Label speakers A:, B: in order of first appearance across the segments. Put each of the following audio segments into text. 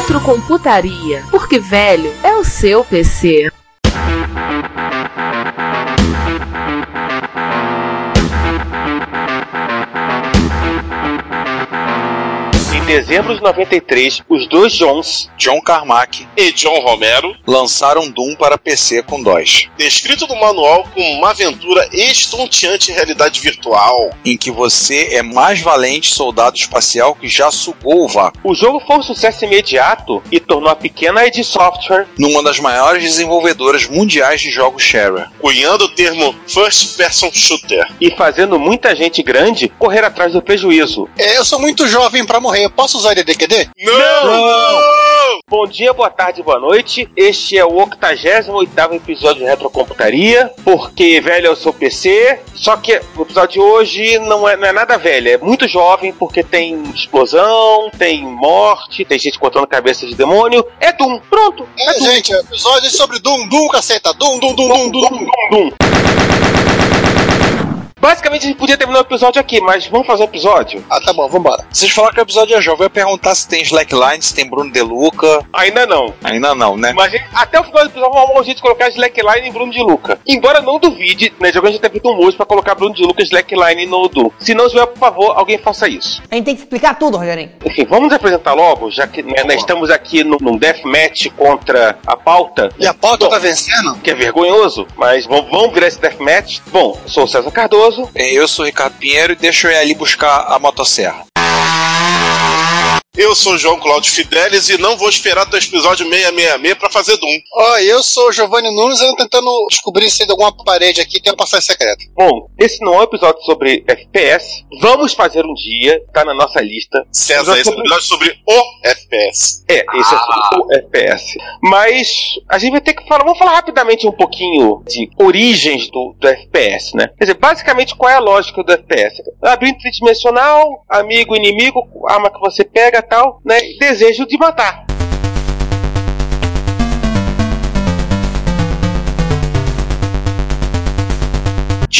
A: Retrocomputaria, porque velho é o seu PC.
B: Dezembro de 93, os dois Johns,
C: John Carmack
D: e John Romero,
C: lançaram Doom para PC com DOS.
D: Descrito no manual como uma aventura estonteante em realidade virtual,
C: em que você é mais valente soldado espacial que já sugou o vácuo.
B: O jogo foi um sucesso imediato e tornou a pequena id Software
C: numa das maiores desenvolvedoras mundiais de jogos shareware,
D: cunhando o termo First Person Shooter
B: e fazendo muita gente grande correr atrás do prejuízo.
E: É, eu sou muito jovem para morrer. Posso usar DDQD?
D: Não! Não!
B: Bom dia, boa tarde, boa noite. Este é o 88 episódio de Retrocomputaria, porque velho é o seu PC. Só que o episódio de hoje não é, não é nada velho, é muito jovem, porque tem explosão, tem morte, tem gente cortando cabeça de demônio. É Doom, pronto.
E: É, é Doom. gente, episódio sobre Doom, Doom, caceta. Doom, Doom, Doom, Doom, Doom, Doom. Doom, Doom.
B: Basicamente a gente podia terminar o episódio aqui, mas vamos fazer o episódio?
E: Ah, tá bom, vambora.
C: Vocês falaram que o episódio é jovem, eu ia perguntar se tem Slackline, se tem Bruno De Luca.
B: Ainda não.
C: Ainda não, né?
B: Mas até o final do episódio vamos arrumar um jeito de colocar Slackline em Bruno De Luca. Embora não duvide, né, jogando a gente ter feito um músico pra colocar Bruno De Luca e Slackline no Doom. Se não tiver, por favor, alguém faça isso.
F: A gente tem que explicar tudo, Rogerinho.
B: Enfim, vamos nos apresentar logo, já que né, nós estamos aqui no, num deathmatch contra a pauta.
E: E a pauta Bom, tá vencendo?
B: Que é vergonhoso, mas vamos, vamos virar esse deathmatch. Bom, eu sou o César Cardoso.
C: Eu sou Ricardo Pinheiro e deixa eu ir ali buscar a motosserra.
D: Eu sou João Cláudio Fidelis e não vou esperar até o episódio 666 para fazer Doom.
E: Ó, oh, eu sou Giovanni Nunes e eu tentando descobrir se tem alguma parede aqui tem uma passagem secreta.
B: Bom, esse não é um episódio sobre FPS. Vamos fazer um dia, tá na nossa lista.
D: César, esse é um episódio sobre o FPS.
B: É, esse ah. é sobre o FPS. Mas a gente vai ter que falar, vamos falar rapidamente um pouquinho de origens do, do FPS, né? Quer dizer, basicamente qual é a lógica do FPS? Labirinto tridimensional, amigo, inimigo, arma que você pega, tal, né? Desejo de matar.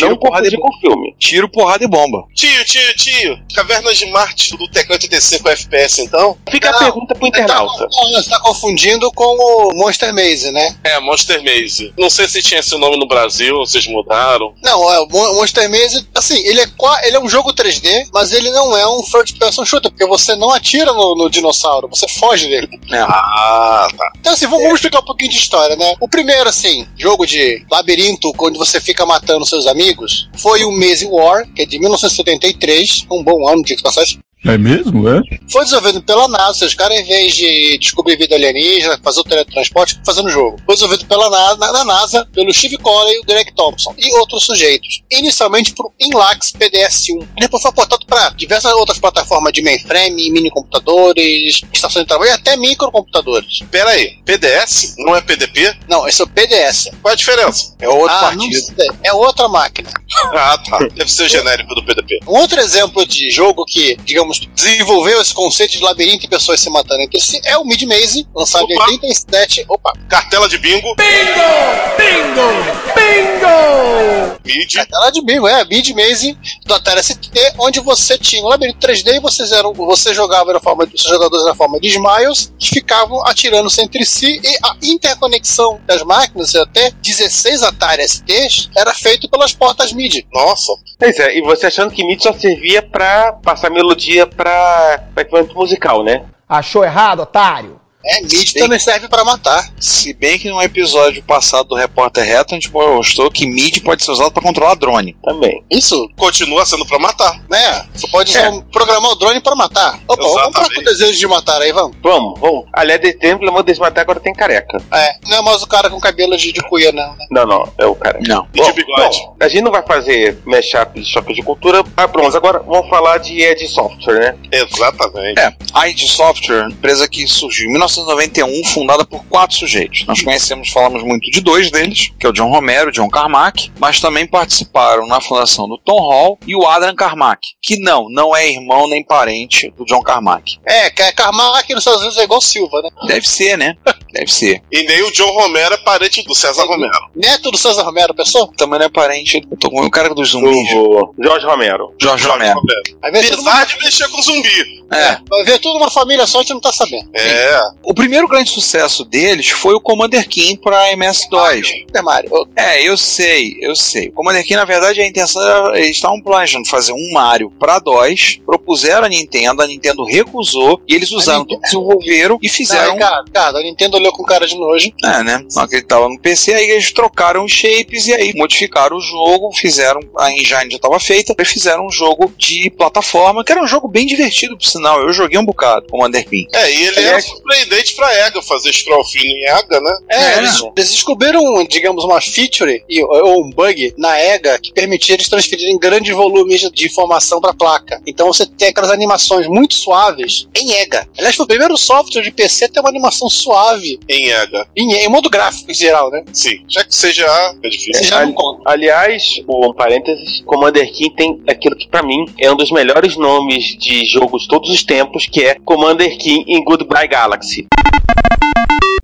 C: Tiro, não porrada e com filme. Tiro, porrada e bomba.
D: Tio, tio, tio. Cavernas de Marte do TK85 FPS, então?
B: Fica não, a pergunta pro tá internauta.
E: Você tá confundindo com o Monster Maze, né?
D: É, Monster Maze. Não sei se tinha esse nome no Brasil, vocês mudaram.
E: Não, é, o Monster Maze, assim, ele é, ele é um jogo 3D, mas ele não é um first person shooter, porque você não atira no, no dinossauro, você foge dele.
D: É. Ah, tá.
E: Então, assim, vamos, é. explicar um pouquinho de história, né? O primeiro, assim, jogo de labirinto, onde você fica matando seus amigos amigos foi o Maze War, que é de 1973, um bom ano de passagem.
G: É mesmo, é?
E: Foi desenvolvido pela NASA. Os caras, em vez de descobrir vida alienígena, fazer o teletransporte, fazendo o jogo. Foi desenvolvido pela NASA, na NASA, pelo Steve Coley e o Greg Thompson e outros sujeitos. Inicialmente por Inlax PDS-1. Depois foi portado para diversas outras plataformas de mainframe, mini computadores, estações de trabalho e até microcomputadores.
D: Pera aí, PDS não é PDP?
E: Não, esse é o PDS.
D: Qual é a diferença?
E: É outro ah, partido. É outra máquina.
D: Ah, tá. Deve ser o genérico do PDP.
E: Um outro exemplo de jogo que, digamos, desenvolveu esse conceito de labirinto e pessoas se matando entre si é o Mid Maze, lançado Opa. em 87. Opa!
D: Cartela de bingo.
H: Bingo! Bingo! Bingo!
D: Mid.
E: Cartela de bingo, é. Mid Maze do Atari ST, onde você tinha um labirinto 3D e vocês eram, você jogava na forma, os jogadores na forma de smiles que ficavam atirando-se entre si e a interconexão das máquinas, até 16 Atari STs, era feito pelas portas MIDI.
D: Nossa!
B: Pois é, e você achando que MIDI só servia para passar melodia pra, pra equipamento musical, né?
F: Achou errado, otário?
E: É, mid
C: Bem-
E: também serve pra matar.
C: Se bem que no episódio passado do Repórter Reto, a gente mostrou que MIDI pode ser usado para controlar drone.
B: Também.
E: Isso,
D: Continua sendo pra matar.
E: né? Você pode
B: É.
E: um- programar o drone pra matar. Opa, vamos
D: Exatamente.
E: com o desejo de matar aí, vamos.
B: Vamos, vamos. Aliás, desse tempo, de Deus, matar agora tem careca.
E: É, não é mais o cara com cabelo de, de cuia, não. Né?
B: Não, não, é o cara.
C: Não.
D: E de bigode.
B: bom, a gente não vai fazer mashup de choque de cultura. Ah, pronto, agora vamos falar de Ed Software, né?
D: Exatamente.
C: É, a id Software, empresa que surgiu em 1991, fundada por quatro sujeitos. Nós conhecemos, falamos muito de dois deles, que é o John Romero, John Carmack, mas também participaram na fundação do Tom Hall e o Adrian Carmack, que não, não é irmão nem parente do John Carmack.
E: É, é Carmack nos Estados Unidos é igual Silva, né?
C: Deve ser, né? Deve ser.
D: E nem o John Romero é parente do César Romero.
E: Neto do César Romero, pessoa?
C: Também não é parente. Eu tô com o cara dos zumbis.
B: Do Jorge Romero.
C: Jorge
D: Jorge
C: Romero.
D: Romero. Apesar de mexer com zumbi.
C: É.
E: vai ver tudo uma família só, a gente não tá sabendo.
D: É.
C: O primeiro grande sucesso deles foi o Commander King para MS-DOS.
E: Super Mario.
C: É, eu sei, eu sei. O Commander King, na verdade, a intenção era. Eles estavam planejando fazer um Mario para DOS, propuseram a Nintendo, a Nintendo recusou, e eles usaram,
E: Nintendo-
C: desenvolveram e
E: Não,
C: fizeram.
E: Ricardo, Ricardo, a Nintendo olhou com cara de nojo.
C: É, né? Só que ele tava no PC, aí eles trocaram os shapes e aí modificaram o jogo, fizeram. A engine já estava feita, e fizeram um jogo de plataforma, que era um jogo bem divertido, por sinal. Eu joguei um bocado, Commander King.
D: É, e ele
B: Aliás-
D: era surpreendente pra EGA fazer scroll fino em EGA, né?
E: É,
C: É.
E: Eles, eles descobriram, digamos, uma feature e- ou um bug na EGA que permitia eles transferirem grandes volumes de- informação para a placa. Então você tem aquelas animações muito suaves em EGA. Aliás, foi o primeiro software de PC a ter uma animação suave
D: Em EGA.
E: em, em modo gráfico em geral, né?
D: Sim. Já que seja A, é difícil.
E: Você já não
B: Ali-
E: conta.
B: Aliás, um parênteses, Commander King tem aquilo que pra mim é um dos melhores nomes de jogos todos os tempos, que é Commander King em Goodbye Galaxy.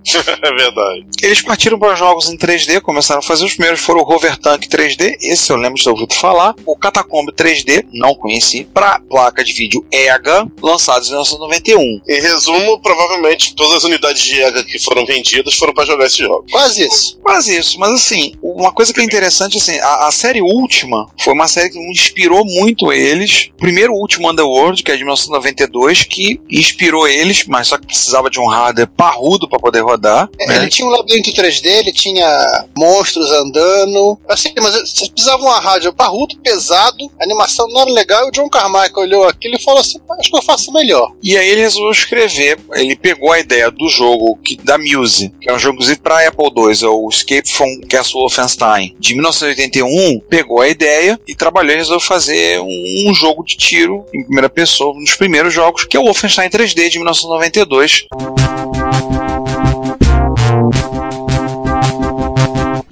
D: é verdade.
C: Eles partiram para jogos em 3D, começaram a fazer os primeiros, foram o Rover Tank 3D, esse eu lembro de ter ouvido falar, o Catacomb 3D, não conheci, para placa de vídeo EGA, lançados em 1991.
D: Em resumo, provavelmente todas as unidades de EGA que foram vendidas foram pra jogar esse jogo.
E: Quase isso.
C: Quase isso, mas assim, uma coisa que é interessante, assim, a, a série última foi uma série que inspirou muito eles. Primeiro o último Underworld, que é de 1992, que inspirou eles, mas só que precisava de um hardware parrudo para poder rodar.
E: É,
C: né?
E: Ele tinha um labirinto 3D, ele tinha monstros andando. Assim, mas vocês precisavam de uma rádio parrudo, pesado, a animação não era legal, e o John Carmack olhou aquilo e falou assim: acho que eu faço melhor.
C: E aí ele resolveu escrever, ele pegou a ideia do jogo que, da Muse, que é um jogo inclusive para Apple II, é o Escape from Castle Wolfenstein, de 1981, pegou a ideia e trabalhou e resolveu fazer um, um jogo de tiro em primeira pessoa, um dos primeiros jogos, que é o Wolfenstein 3D de 1992.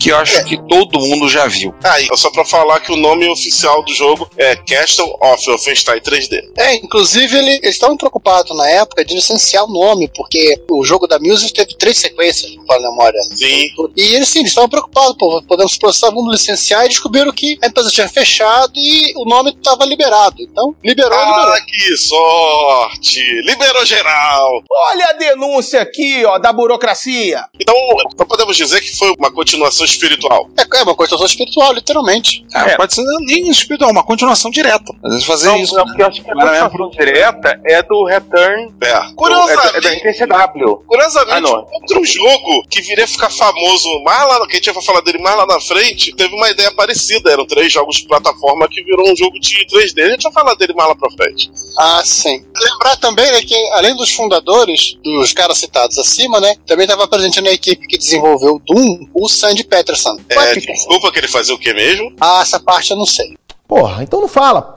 C: Que eu acho que todo mundo já viu.
D: Ah, e só pra falar que o nome oficial do jogo é Castle of Wolfenstein 3D.
E: É, inclusive ele- eles estavam preocupados na época de licenciar o nome, porque o jogo da Music teve três sequências, não falo a memória.
D: Sim.
E: E eles sim, eles estavam preocupados, pô, podemos processar, vamos licenciar, e descobriram que a empresa tinha fechado e o nome estava liberado. Então, liberou, liberou.
D: Ah, que sorte! Liberou geral!
F: Olha a denúncia aqui, ó, da burocracia.
D: Então, então podemos dizer que foi uma continuação espiritual.
E: É, é uma construção espiritual, literalmente.
C: É,
B: É.
C: Pode ser nem espiritual, uma continuação direta. Às vezes fazer
B: Não,
C: isso.
B: não, porque eu acho que a
C: Não é
B: continuação direta é do Return.
D: É.
B: do- É, da- é
D: Curiosamente,
B: da NTCW.
D: Curiosamente,
B: Ah,
D: outro jogo que viria a ficar famoso mais lá, que a gente vai falar dele mais lá na frente, teve uma ideia parecida. Eram três jogos de plataforma que virou um jogo de 3D. A gente vai falar dele mais lá pra frente.
E: Ah, sim. Lembrar também né, que, além dos fundadores, dos caras citados acima, né, também estava presente na equipe que desenvolveu o Doom, o Sandy Peterson.
D: É, desculpa que ele fazia o que mesmo?
E: Ah, essa parte eu não sei.
F: Porra, então não fala.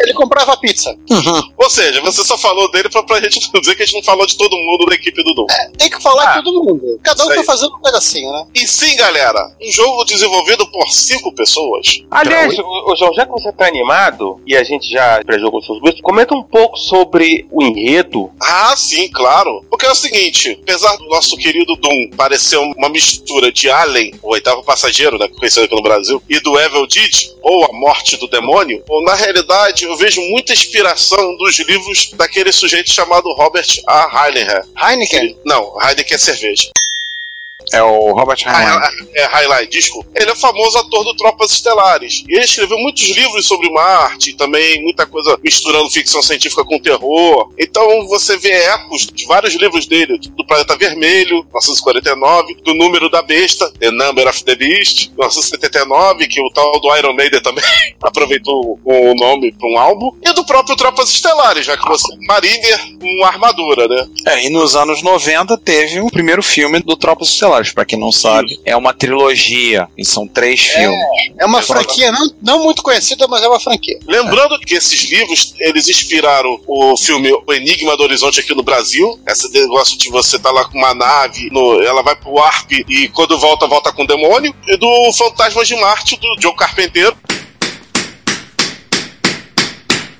E: Ele comprava pizza.
D: Ou seja, você só falou dele pra, pra gente não dizer que a gente não falou de todo mundo da equipe do Doom.
E: Tem que falar com todo mundo. Cada um tá fazendo um pedacinho, né?
D: E sim, galera, um jogo desenvolvido por cinco pessoas.
B: Aliás, ô, ô, João, já que você tá animado e a gente já pré-jogou seus gostos, comenta um pouco sobre o enredo.
D: Ah, sim, claro. Porque é o seguinte, apesar do nosso querido Doom parecer uma mistura de Alien, o oitavo passageiro, né, conhecido aqui no Brasil, e do Evil Dead, ou a morte do demônio, ou, na realidade eu vejo muita inspiração dos livros daquele sujeito chamado Robert A. Heineken.
E: Heineken.
D: Não, Heineken é cerveja.
C: É o Robert Heinlein.
D: Ah, é, Highlight, desculpa. Ele é famoso ator do Tropas Estelares. E ele escreveu muitos livros sobre Marte, também muita coisa misturando ficção científica com terror. Então você vê ecos de vários livros dele, do Planeta Vermelho, 1949, do Número da Besta, The Number of the Beast, 1979, que o tal do Iron Maiden também aproveitou o nome para um álbum, e do próprio Tropas Estelares, já que você é Mariner com armadura, né?
C: É, e nos anos 90 teve o primeiro filme do Tropas Estelares, pra quem não sabe. É uma trilogia, e são três filmes.
E: É uma franquia não, não muito conhecida, mas é uma franquia.
D: Lembrando que esses livros, eles inspiraram o filme O Enigma do Horizonte aqui no Brasil. Esse negócio de você tá lá com uma nave, no- ela vai pro Warp e quando volta, volta com o demônio. E do Fantasmas de Marte, do Joe Carpenter.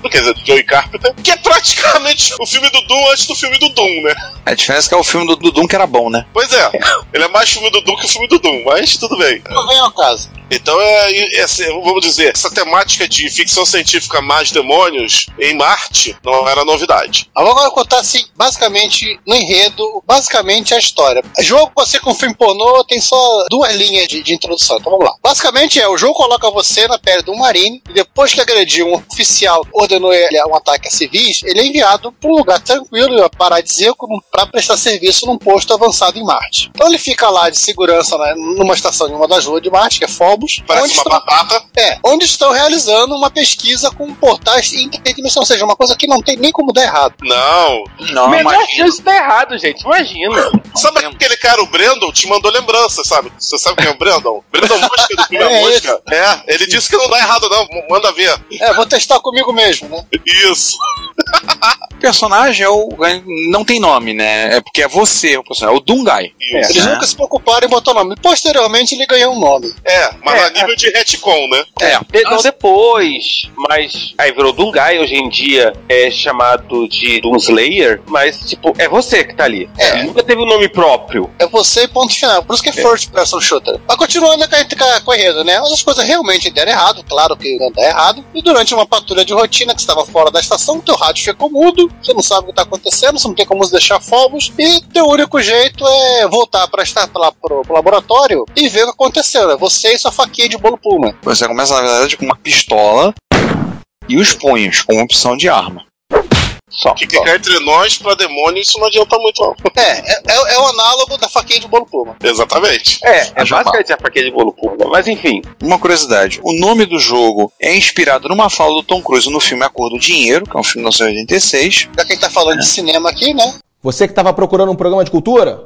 D: Quer dizer, do Joey Carpenter, que é praticamente o filme do Doom antes do filme do Doom, né?
C: A diferença é que é o filme do Dudum que era bom, né?
D: Pois é, ele é mais filme do Doom que o filme do Doom, mas tudo bem.
E: Não vem ao caso.
D: Então é, é assim, vamos dizer, essa temática de ficção científica mais demônios em Marte não era novidade.
E: Eu vou agora contar assim, basicamente, no enredo, basicamente a história. O jogo, você com filme pornô, tem só duas linhas de, de introdução. Então vamos lá. Basicamente é, o jogo coloca você na pele do Marine, e depois que agrediu um oficial, ordenou ele um ataque a civis, ele é enviado para um lugar tranquilo paradisíaco para prestar serviço num posto avançado em Marte. Então ele fica lá de segurança né, numa estação de uma das ruas de Marte, que é Phobos,
D: Parece
E: onde
D: uma
E: estão-
D: batata.
E: é, onde estão realizando uma pesquisa com portais interdimensão, ou seja, uma coisa que não tem nem como dar errado.
D: Não.
C: Não,
B: Menor
C: imagina.
B: chance de tá errado, gente. Imagina.
D: Sabe aquele cara, o Brandon, te mandou lembrança, sabe? Você sabe quem é o Brandon? Brandon Mosca do filme
E: É
D: Mosca. É, ele disse que não dá errado, não. Manda ver.
E: É, vou testar comigo mesmo?
D: Isso.
C: O personagem é o. Não tem nome, né? É porque é você, o personagem. É o Dungai.
D: Isso.
E: Eles
C: É.
E: nunca se preocuparam em botar o nome. Posteriormente ele ganhou um nome.
D: É, mas
B: É,
D: a nível de retcon, né?
C: É.
B: De- não, depois, mas aí virou Dungai, hoje em dia é chamado de Doomslayer, mas tipo, é você que tá ali.
E: É.
B: Nunca teve um nome próprio.
E: É você e ponto final. Por isso que é, first person shooter. Mas continuando com a, a- enredo, né? As coisas realmente deram errado, claro que iam dar errado. E durante uma patrulha de rotina que estava fora da estação, teu rádio ficou mudo, você não sabe o que está acontecendo, você não tem como deixar fogos, e teu único jeito é voltar para estar lá pro, pro laboratório e ver o que aconteceu. É você e sua faquinha de bolo puma.
C: Você começa, na verdade, com uma pistola e os punhos, com opção de arma.
B: Só.
D: Que ficar entre nós pra demônio, isso não adianta muito, não.
E: É, é, é- é o análogo da faquinha de bolo puma.
D: Exatamente.
B: É, é
C: Já
B: basicamente a faquinha de bolo puro. Mas enfim.
C: Uma curiosidade: o nome do jogo é inspirado numa fala do Tom Cruise no filme A Cor do Dinheiro, que é um filme de 1986.
E: Já que a gente tá falando de cinema aqui, né?
F: Você que tava procurando um programa de cultura?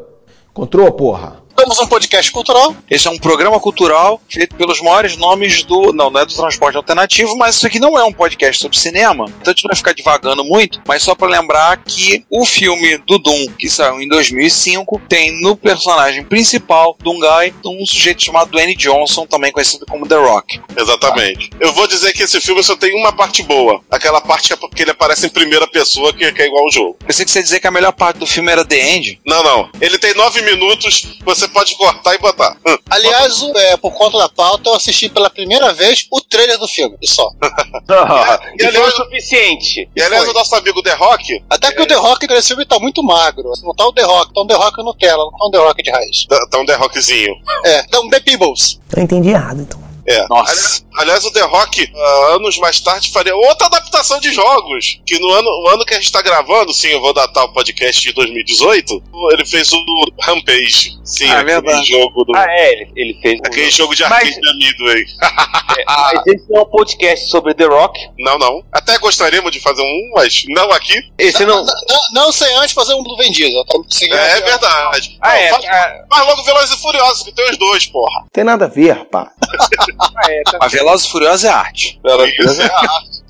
F: Encontrou, porra?
E: Temos um podcast cultural.
C: Esse é um programa cultural feito pelos maiores nomes do. Não, não é do transporte alternativo, mas isso aqui não é um podcast sobre cinema. Então a gente não vai ficar divagando muito, mas só pra lembrar que o filme do Doom, que saiu em 2005, tem no personagem principal, Doomguy, um sujeito chamado Dwayne Johnson, também conhecido como The Rock.
D: Exatamente. Eu vou dizer que esse filme só tem uma parte boa. Aquela parte que é porque ele aparece em primeira pessoa, que, que é igual ao jogo.
C: Pensei que você ia dizer que a melhor parte do filme era The End.
D: Não, não. Ele tem nove minutos, você pode cortar e botar. Hum.
E: Aliás, o- é, por conta da pauta, eu assisti pela primeira vez o trailer do filme, e só.
B: e foi o
D: aliás-
B: suficiente.
D: E aliás,
E: foi?
D: o nosso amigo The Rock,
E: Até porque o The Rock nesse filme tá muito magro. Não tá o The Rock, tá um The Rock Nutella, não tá um The Rock de raiz.
D: tá tá um The Rockzinho.
E: É, tá um The Peebles.
F: Eu entendi errado, então.
D: É.
C: Nossa.
D: Aliás, aliás, o The Rock, ah, anos mais tarde, faria outra adaptação de jogos. Que no ano, o ano que a gente tá gravando, sim, eu vou datar o podcast de 2018, ele fez o Rampage. Sim,
C: Ah, é
D: aquele
C: verdade.
D: jogo do.
B: Ah, é, ele, ele fez.
D: Aquele jogo de
B: Mas-
D: arcade da Midway.
B: É, mas esse não é um podcast sobre The Rock.
D: Não, não. Até gostaríamos de fazer um, mas não aqui.
B: Esse não.
E: Não, não sem antes fazer um do Vin Diesel. Tá
D: É,
E: ó.
D: verdade.
B: Ah, é.
D: Não, faz,
B: ah,
D: faz logo Velozes e Furiosos, que tem os dois, porra.
F: Tem nada a ver, rapaz.
B: é, tá-
C: A Velozes e Furiosos é arte.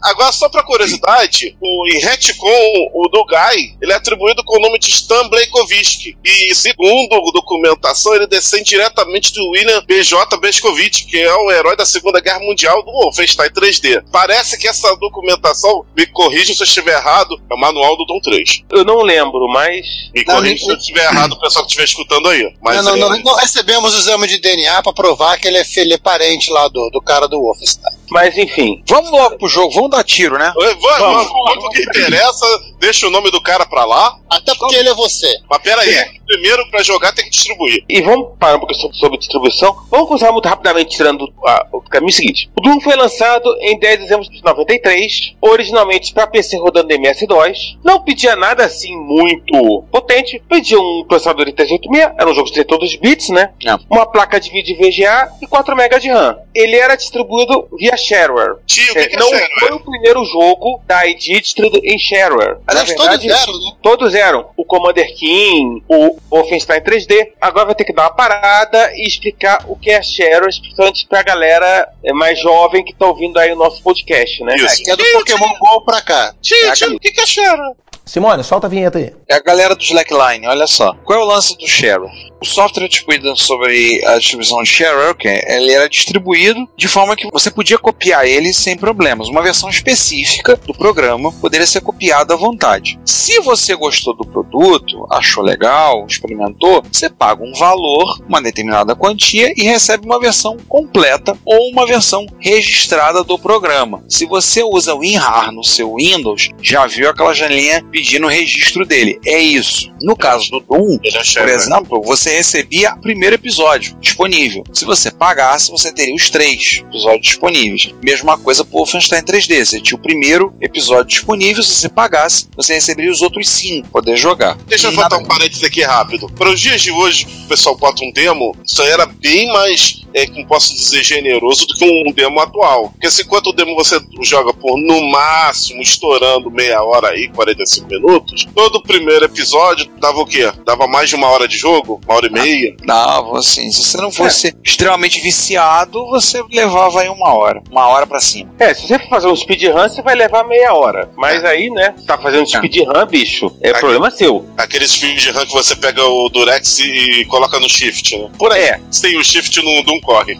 D: Agora, só pra curiosidade, o, em retcon, o do Guy, ele é atribuído com o nome de Stan Blakovich. E, segundo a documentação, ele descende diretamente do William B.J. Beskovich, que é o herói da Segunda Guerra Mundial do Wolfenstein 3D. Parece que essa documentação, me corrija se eu estiver errado, é o manual do Dom 3.
B: eu não lembro, mas.
D: Me
E: Não,
D: corrija
E: nem-
D: se eu estiver errado, o pessoal que estiver escutando aí. Mas
E: Não, não,
D: é-
E: não, não recebemos o exame de DNA pra provar que ele é, filho, ele é parente lá do, do cara do Wolfenstein.
B: Mas enfim.
C: Vamos logo pro jogo, vamos dar tiro, né?
D: Vamos, vamos, vamos pro que interessa, deixa o nome do cara pra lá.
E: Até porque ele é você.
D: Mas peraí, primeiro pra jogar tem que distribuir.
B: E vamos parar um pouco sobre, distribuição. Vamos começar muito rapidamente tirando a- o caminho seguinte. O Doom foi lançado em 10 de dezembro de 93, originalmente para PC rodando MS-DOS. Não pedia nada assim muito potente, pedia um processador de 386, era um jogo de 32 bits, né?
C: É.
B: Uma placa de vídeo VGA e 4 MB de RAM. Ele era distribuído via shareware.
D: Tio, o que,
B: É,
D: que é
B: não
D: shareware?
B: foi o primeiro jogo da ID distribuído em shareware.
E: Aliás,
B: Na
E: todos
B: verdade,
E: eram, né?
B: Todos eram. O Commander King, o Wolfenstein 3D. Agora vai ter que dar uma parada e explicar o que é Shareware, especialmente pra galera é, mais jovem que tá ouvindo aí o nosso podcast, né?
D: Isso.
E: Que é do Pokémon GO pra cá.
D: Tio, tio, o que, que é shareware?
F: Simone, solta a vinheta aí.
C: É a galera do Slackline, olha só. Qual é o lance do Share? O software distribuído sobre a distribuição de Share, ele era distribuído de forma que você podia copiar ele sem problemas. Uma versão específica do programa poderia ser copiada à vontade. Se você gostou do produto, achou legal, experimentou, você paga um valor, uma determinada quantia e recebe uma versão completa ou uma versão registrada do programa. Se você usa o WinRAR no seu Windows, já viu aquela janelinha pedindo o registro dele. É isso. No caso do Doom,
D: é
C: por
D: shareware.
C: exemplo, você recebia o primeiro episódio disponível. Se você pagasse, você teria os três episódios disponíveis. Mesma coisa pro Wolfenstein 3D. Você tinha o primeiro episódio disponível, se você pagasse, você receberia os outros cinco, poder jogar.
D: Deixa eu botar um parênteses aqui rápido. Para os dias de hoje, o pessoal bota um demo, isso aí era bem mais, é, como posso dizer, generoso do que um demo atual. Porque se enquanto o demo você joga por no máximo, estourando meia hora aí, 45 minutos, todo o primeiro episódio dava o quê? Dava mais de uma hora de jogo? Uma hora e meia?
C: Dava, assim. Se você não fosse extremamente viciado, você levava aí uma hora. Uma hora pra cima.
B: É, se você for fazer um speedrun, você vai levar meia hora. Mas aí, né, tá fazendo speedrun, bicho, é problema seu.
D: Aqueles filmes de RAM que você pega o Durex e coloca no shift, né? Por aí.
B: É.
D: Se tem o shift, não, não corre.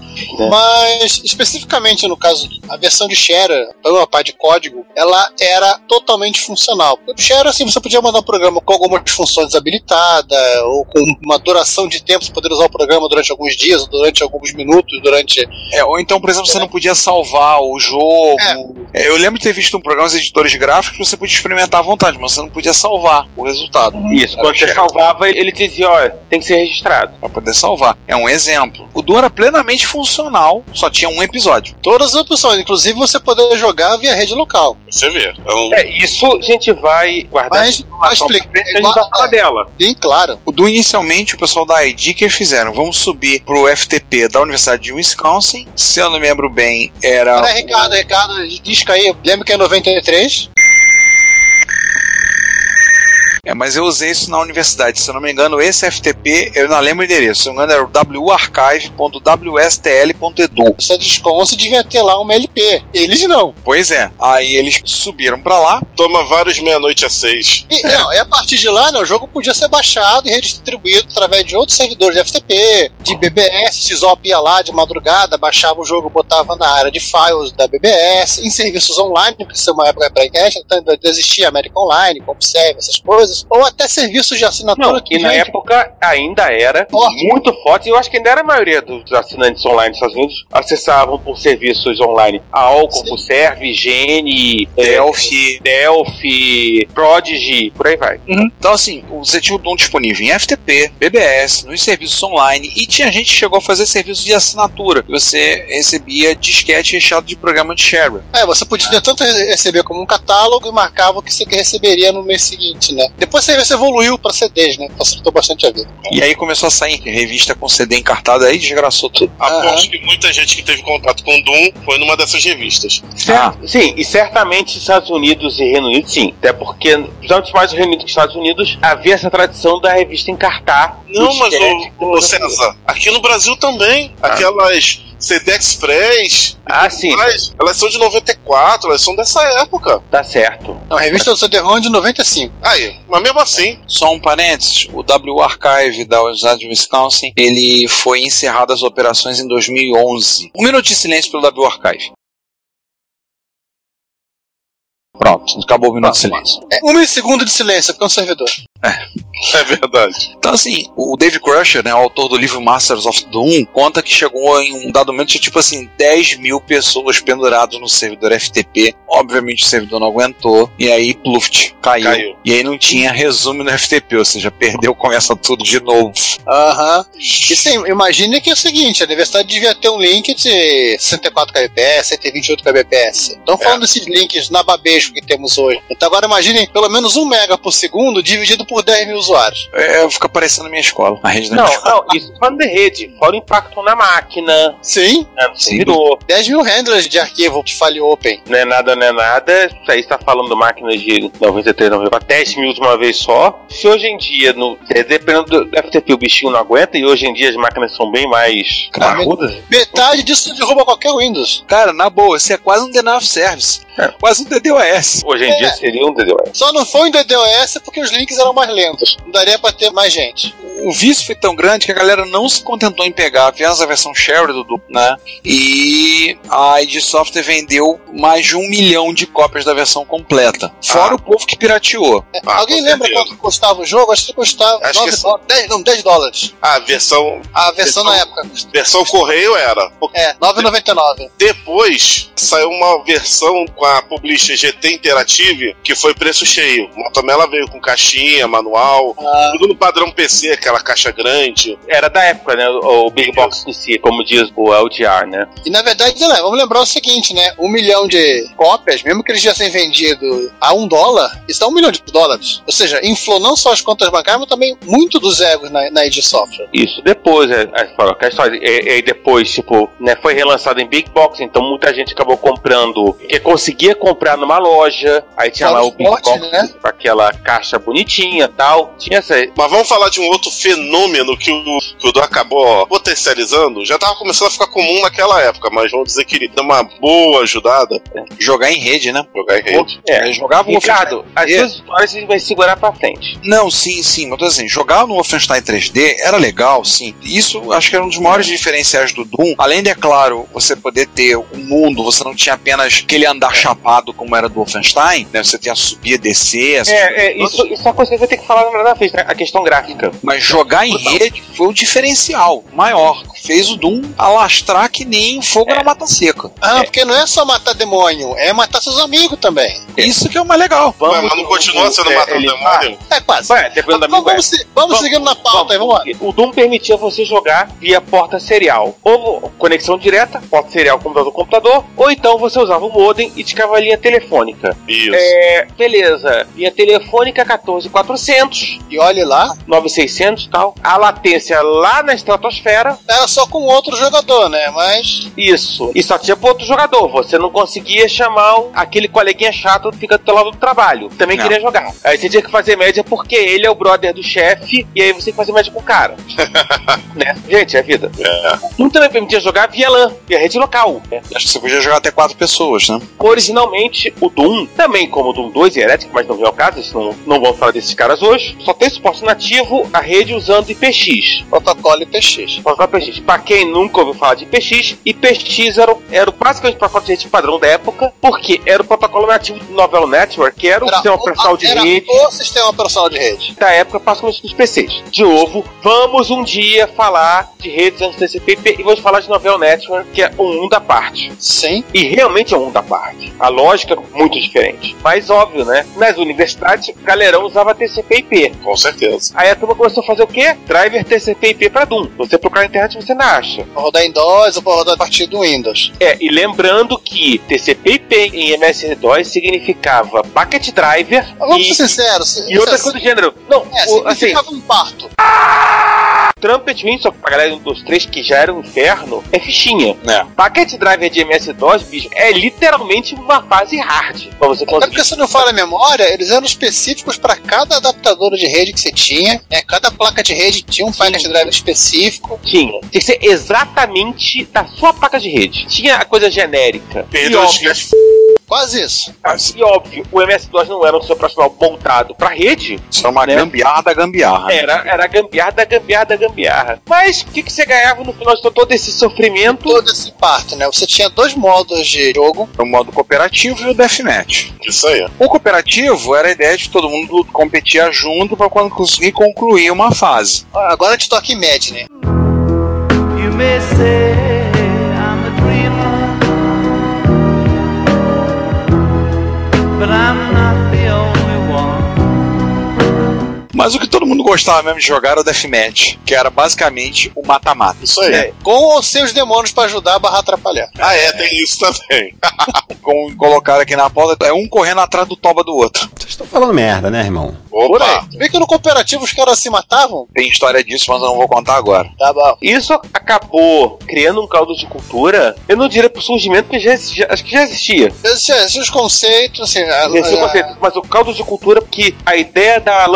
E: Mas, especificamente no caso, a versão de Share, pela parte de código, ela era totalmente funcional. O Share, assim, você podia mandar um programa com algumas funções desabilitadas, ou com uma duração de tempo, você poderia usar o programa durante alguns dias, ou durante alguns minutos, durante...
C: É, ou então, por exemplo, você não podia salvar o jogo.
E: É.
C: É, eu lembro de ter visto um programa de editores gráficos que você podia experimentar à vontade, mas você não podia salvar o resultado.
B: Isso,
C: Era
B: quando você salvava, ele dizia, ó, tem que ser registrado.
C: Pra poder salvar. É um exemplo. O Doom era plenamente funcional, só tinha um episódio.
E: Todas as opções, inclusive você poder jogar via rede local.
D: Você vê. É um-
B: É, isso a gente vai guardar
E: Mas, mas explica,
B: a gente vai falar dela.
E: Bem claro.
C: O Doom, inicialmente, o pessoal da ID que fizeram? Vamos subir pro FTP da Universidade de Wisconsin. Se eu não me lembro bem, era.
E: Peraí, Ricardo, Ricardo, disca aí. Lembra que é 93?
C: É, mas eu usei isso na universidade. Se eu não me engano, esse FTP, eu não lembro o endereço. Se eu não me engano, era o warchive.wstl.edu.
E: Essa Wisconsin devia ter lá uma LP. Eles não.
C: Pois é. Aí eles subiram pra lá.
D: Toma vários meia-noite a seis.
E: E, não, e a partir de lá, né, o jogo podia ser baixado e redistribuído através de outros servidores de FTP, de BBS, Sysop ia lá de madrugada, baixava o jogo, botava na área de files da BBS, em serviços online, porque isso é uma época pré-internet, então ainda existia American Online, CompServe, essas coisas, ou até serviços de assinatura
B: Não,
E: que
B: e na
E: vende-
B: época ainda era
E: Forte.
B: muito forte, e eu acho que ainda era a maioria dos assinantes online dos Estados Unidos acessavam por serviços online. A Alcon,
E: Sim.
B: Serve, Gene, é,
C: Delphi.
B: Delphi, Prodigy, por aí vai.
C: Então, assim, você tinha o Doom disponível em FTP, BBS, nos serviços online, e tinha gente que chegou a fazer serviços de assinatura. Você recebia disquete recheado de programa de share.
E: É, você podia tanto receber como um catálogo e marcava o que você receberia no mês seguinte, né? Depois você evoluiu para CDs, né? Facilitou bastante a vida.
C: E aí começou a sair revista com CD encartado aí, desgraçou tudo.
D: Aposto que muita gente que teve contato com o Doom foi numa dessas revistas.
C: Ah.
B: Sim, e certamente Estados Unidos e Reino Unido, sim. Até porque, principalmente mais o Reino Unido que os Estados Unidos, havia essa tradição da revista encartar.
D: Não, mas o, o César, aqui no Brasil também, aquelas CD Express,
B: Ah, sim,
D: mas elas são de 94, elas são dessa época.
B: tá certo.
E: Não, a revista do CD-ROM é de 95.
D: Aí, mas mesmo assim,
C: Só um parênteses, o W Archive da Universidade de Wisconsin, ele foi encerrado as operações em 2011. Um minuto de silêncio pelo W Archive. Pronto, acabou o minuto de silêncio.
E: É um segundo de silêncio, porque é um servidor.
D: É verdade.
C: Então, assim, o Dave Crusher, né, o autor do livro Masters of Doom, conta que chegou em um dado momento de tipo assim, 10 mil pessoas penduradas no servidor FTP. Obviamente o servidor não aguentou, e aí Pluft caiu.
D: Caiu.
C: E aí não tinha resumo no FTP, ou seja, perdeu, começa tudo de novo.
E: Aham. E sim, imagine que é o seguinte: a universidade devia ter um link de 64 kbps, 128 kbps. Estão falando desses links na babejo que temos hoje. Então agora imaginem pelo menos 1 mega por segundo dividido por 10 mil usuários.
C: É, fica parecendo a minha escola, a rede da minha
B: Não,
C: escola.
B: não, isso falando de rede, fora o impacto na máquina,
E: Sim,
B: né, no
C: Sim.
B: servidor.
E: 10 mil handlers de arquivo de file open.
B: Não é nada, não é nada. Isso aí está falando máquinas de 93, 94, 10 mil de uma vez só. Se hoje em dia, no, é, dependendo do FTP, o bichinho não aguenta, e hoje em dia as máquinas são bem mais
E: Cara. Metade disso derruba qualquer Windows.
C: Cara, na boa, isso é quase um denial of service.
B: É.
C: Quase um DDoS.
B: Hoje em
E: É.
B: dia seria um DDoS.
E: Só não foi em DDoS porque os links eram mais lentos. Não daria pra ter mais gente.
C: O vício foi tão grande que a galera não se contentou em pegar apenas a versão shared do né? E a id Software vendeu mais de um milhão de cópias da versão completa. Fora
D: Ah.
C: o povo que pirateou.
E: É,
D: Ah,
E: Alguém lembra
D: certeza.
E: quanto custava o jogo? Acho que custava
D: Acho
E: 9
D: que
E: dólares. 10, não, 10 dólares.
D: A versão,
E: A versão
D: Versão-
E: na época.
D: versão correio era.
E: É, 9,99.
D: depois saiu uma versão com a publisher GT Interactive que foi preço cheio. Uma também ela veio com caixinha, manual,
E: Ah,
D: tudo no padrão PC, aquela caixa grande.
B: Era da época, né? O, o Big Box em si, como diz o LGR, né?
E: E na verdade, né, vamos lembrar o seguinte, né? Um milhão de cópias, mesmo que eles já tenham vendido a um dólar, isso dá um milhão de dólares. Ou seja, inflou não só as contas bancárias, mas também muito dos egos na, na id Software.
B: Isso depois, é, é, história, e, e depois, tipo, né, foi relançado em Big Box, então muita gente acabou comprando, que conseguia comprar numa loja, aí tinha
E: Fora
B: lá
E: o
B: Big Box,
E: né?
B: com aquela caixa bonitinha tal, tinha essa...
D: Mas vamos falar de um outro fenômeno que o, que o Du acabou potencializando. Já tava começando a ficar comum naquela época, mas vamos dizer que ele deu uma boa ajudada
C: Jogar em rede, né?
D: jogar em rede.
B: É,
C: Eu jogava o
B: Ricardo,
C: É.
B: duas histórias a gente vai segurar pra frente.
C: Não, sim, sim, mas tô assim, jogar no Wolfenstein 3D era legal, sim. Isso acho que era um dos maiores diferenciais do Doom. Além de, é claro, você poder ter o mundo, você não tinha apenas aquele andar chapado como era do Wolfenstein, né? Você tinha subir, descer, essas
B: É, é isso, isso é uma coisa que gente vai ter que falar na na frente, né? a questão gráfica.
C: Mas jogar em rede foi o diferencial maior. Fez o Doom alastrar que nem fogo na mata seca.
E: Ah, porque não é só matar demônio, é matar seus amigos também.
C: Isso que é o mais legal.
D: Ué, mas não continua sendo
B: é,
D: matando
B: ele-
D: demônio?
E: É quase.
B: Ué, dependendo da
E: Vamos,
B: minha
E: vamos, se- vamos seguindo na pauta aí, vamos lá.
B: O Doom permitia você jogar via porta serial. Ou conexão direta, porta serial computador computador, ou então você usava o modem e ticava a linha telefônica.
D: Isso.
B: É, beleza. Linha telefônica 14400,
E: E olhe lá,
B: 9600 e tal. A latência lá na estratosfera.
E: era só com outro jogador, né? Mas
B: Isso. E só tinha pro outro jogador. Você não conseguia chamar o- aquele coleguinha chato que fica do teu lado do trabalho. Também
C: Não.
B: queria jogar. Aí você tinha que fazer média porque ele é o brother do chefe. E aí você tem que fazer média com o cara. né? Gente, é vida.
D: É.
B: Um também permitia jogar via LAN, via rede local. né?
C: Acho que você podia jogar até quatro pessoas, né?
B: Originalmente, o Doom, também como o Doom 2 e Heretic, mas não vem ao caso, isso não, não vamos falar desses caras hoje, só tem suporte nativo a rede usando IPX.
E: protocolo IPX.
B: Protocolo IPX. Pra quem nunca ouviu falar de IPX, IPX era, era o basicamente o protocolo de rede padrão da época, porque era o protocolo nativo do Novel Network, que era o
E: Era
B: sistema operacional de
E: era
B: rede
E: o sistema operacional de rede.
B: da época, basicamente dos PCs. De novo, vamos um dia falar de redes antes TCP/IP e vamos falar de Novel Network, que é um mundo à parte.
E: Sim.
B: E realmente é um mundo à parte. A lógica é muito diferente. Mas óbvio, né? Nas universidades, o galerão usava TCP/IP.
D: Com certeza.
B: Aí a turma começou a fazer o quê? Driver TCP/IP para Doom. Você procurar na internet, você não acha.
E: Pra rodar em DOS ou pra rodar a partir do Windows.
B: É, e lembrando que TCP/IP em MS-DOS significava Packet Driver
E: Mas vamos
B: e,
E: ser sinceros.
B: e outras
E: se-
B: coisas do gênero. Não,
E: É,
B: o- assim,
E: significava um parto.
B: Trumpet Windsor, pra galera dos três que já era um inferno, é fichinha.
C: É.
B: Packet Driver de MS-DOS, bicho, é literalmente uma fase hard pra você
E: É
B: conseguir.
E: porque se não fala a memória, eles eram específicos para cada adaptador de rede que você tinha. Né? Cada placa de rede tinha um packet driver específico.
B: Tinha. Tinha que ser exatamente da sua placa de rede. Tinha a coisa genérica.
D: Caras.
E: quase isso.
B: E óbvio, o MS-DOS não era um sistema operacional montado pra rede,
C: Isso é uma
B: Né?
C: gambiarra da gambiarra.
B: era, era gambiarra da gambiarra da gambiarra. Mas o que, que você ganhava no final de todo esse sofrimento?
E: Todo esse parte, né? Você tinha dois modos de jogo.
C: O modo cooperativo e o deathmatch.
D: Isso aí.
C: O cooperativo era a ideia de todo mundo competir junto para quando conseguir concluir uma fase.
E: Agora a gente toca em né?
H: You may say
C: Mas o que todo mundo gostava mesmo de jogar era o deathmatch, que era basicamente o mata-mata.
D: Isso aí.
B: É.
E: Com os seus demônios pra ajudar barra atrapalhar.
D: Ah, é, tem isso também.
C: Como colocaram aqui na pauta, é um correndo atrás do toba do outro.
G: Vocês estão falando merda, né, irmão?
D: Opa!
E: Vê que no cooperativo os caras se matavam?
C: Tem história disso, mas eu não vou contar agora.
E: Tá bom.
B: Isso acabou criando um caldo de cultura. Eu não diria pro surgimento, porque já, já- acho que já existia.
E: Esses, esses conceitos, assim. a-
B: Esse o
E: a-
B: conceito. Mas o caldo de cultura que a ideia da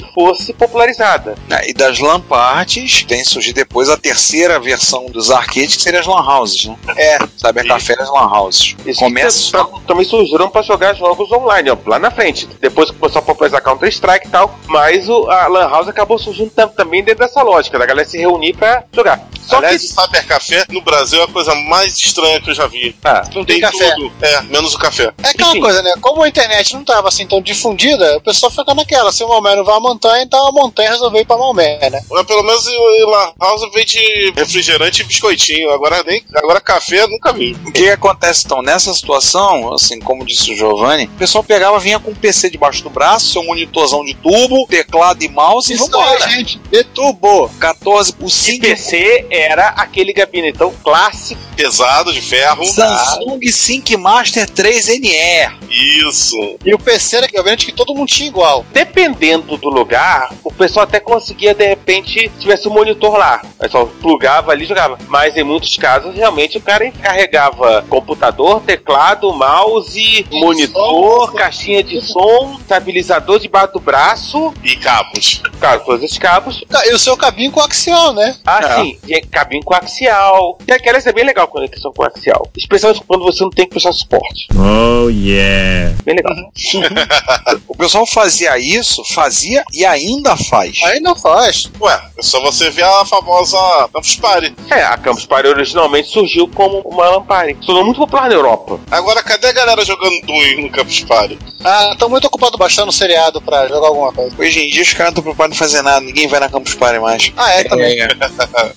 B: Lampart fosse popularizada.
C: né? E das LAN parties, tem surgido depois a terceira versão dos arcades, que seria as LAN houses, né?
E: É.
C: Cybercafé e as LAN houses.
B: Isso
C: Começa
B: tam- também surgiram para jogar jogos online, ó, lá na frente. Depois que começou a popularizar Counter-Strike e tal. Mas o, a Lan House acabou surgindo tam- também dentro dessa lógica, da galera se reunir pra jogar. Só
D: Aliás,
B: que.
D: o Cybercafé no Brasil é a coisa mais estranha que eu já vi.
B: Ah,
E: Não tem
D: Tem
E: café.
D: tudo. É, menos o café.
E: É aquela
B: Enfim.
E: coisa, né? Como a internet não tava assim tão difundida, o pessoal fica naquela. Se o não vai montanha, então a montanha resolveu ir pra Maomé, né?
D: Mas pelo menos o La House veio de refrigerante e biscoitinho. Agora nem. Agora café eu nunca vi.
C: O que acontece então? Nessa situação, assim como disse o Giovanni, o pessoal pegava, vinha com um PC debaixo do braço, seu monitorzão de tubo, teclado e mouse e
E: Isso
C: vambora.
E: aí, gente. Detubo.
C: 14, o
B: e
C: 5
B: PC era aquele gabinetão clássico.
D: Pesado, de ferro.
C: Samsung Sync Master 3NE.
D: Isso.
E: E o PC era que, obviamente, que todo mundo tinha igual.
B: Dependendo do lugar, o pessoal até conseguia, de repente, se tivesse um monitor lá. Aí só plugava ali e jogava. Mas em muitos casos, realmente, o cara carregava computador, teclado, mouse, monitor,
E: som.
B: caixinha de som, estabilizador debaixo do braço,
D: E cabos.
B: cara, todos esses cabos.
E: E o seu cabinho coaxial, né?
B: Ah, sim, e cabinho coaxial. E aquela é bem legal, conexão coaxial. Especialmente quando você não tem que prestar suporte.
I: Oh yeah.
B: Bem legal.
C: O pessoal fazia isso, fazia e ainda faz.
E: Não faz.
D: Ué, é só você ver a famosa Campus Party.
B: É, a Campus Party originalmente surgiu como uma Lampare. Se tornou muito popular na Europa.
D: Agora, cadê a galera jogando Doom no Campus Party?
E: Ah, tô muito ocupado baixando o seriado pra jogar alguma coisa.
C: Hoje em dia os caras não estão preocupados em fazer nada, ninguém vai na Campus Party mais.
E: Ah, é, também.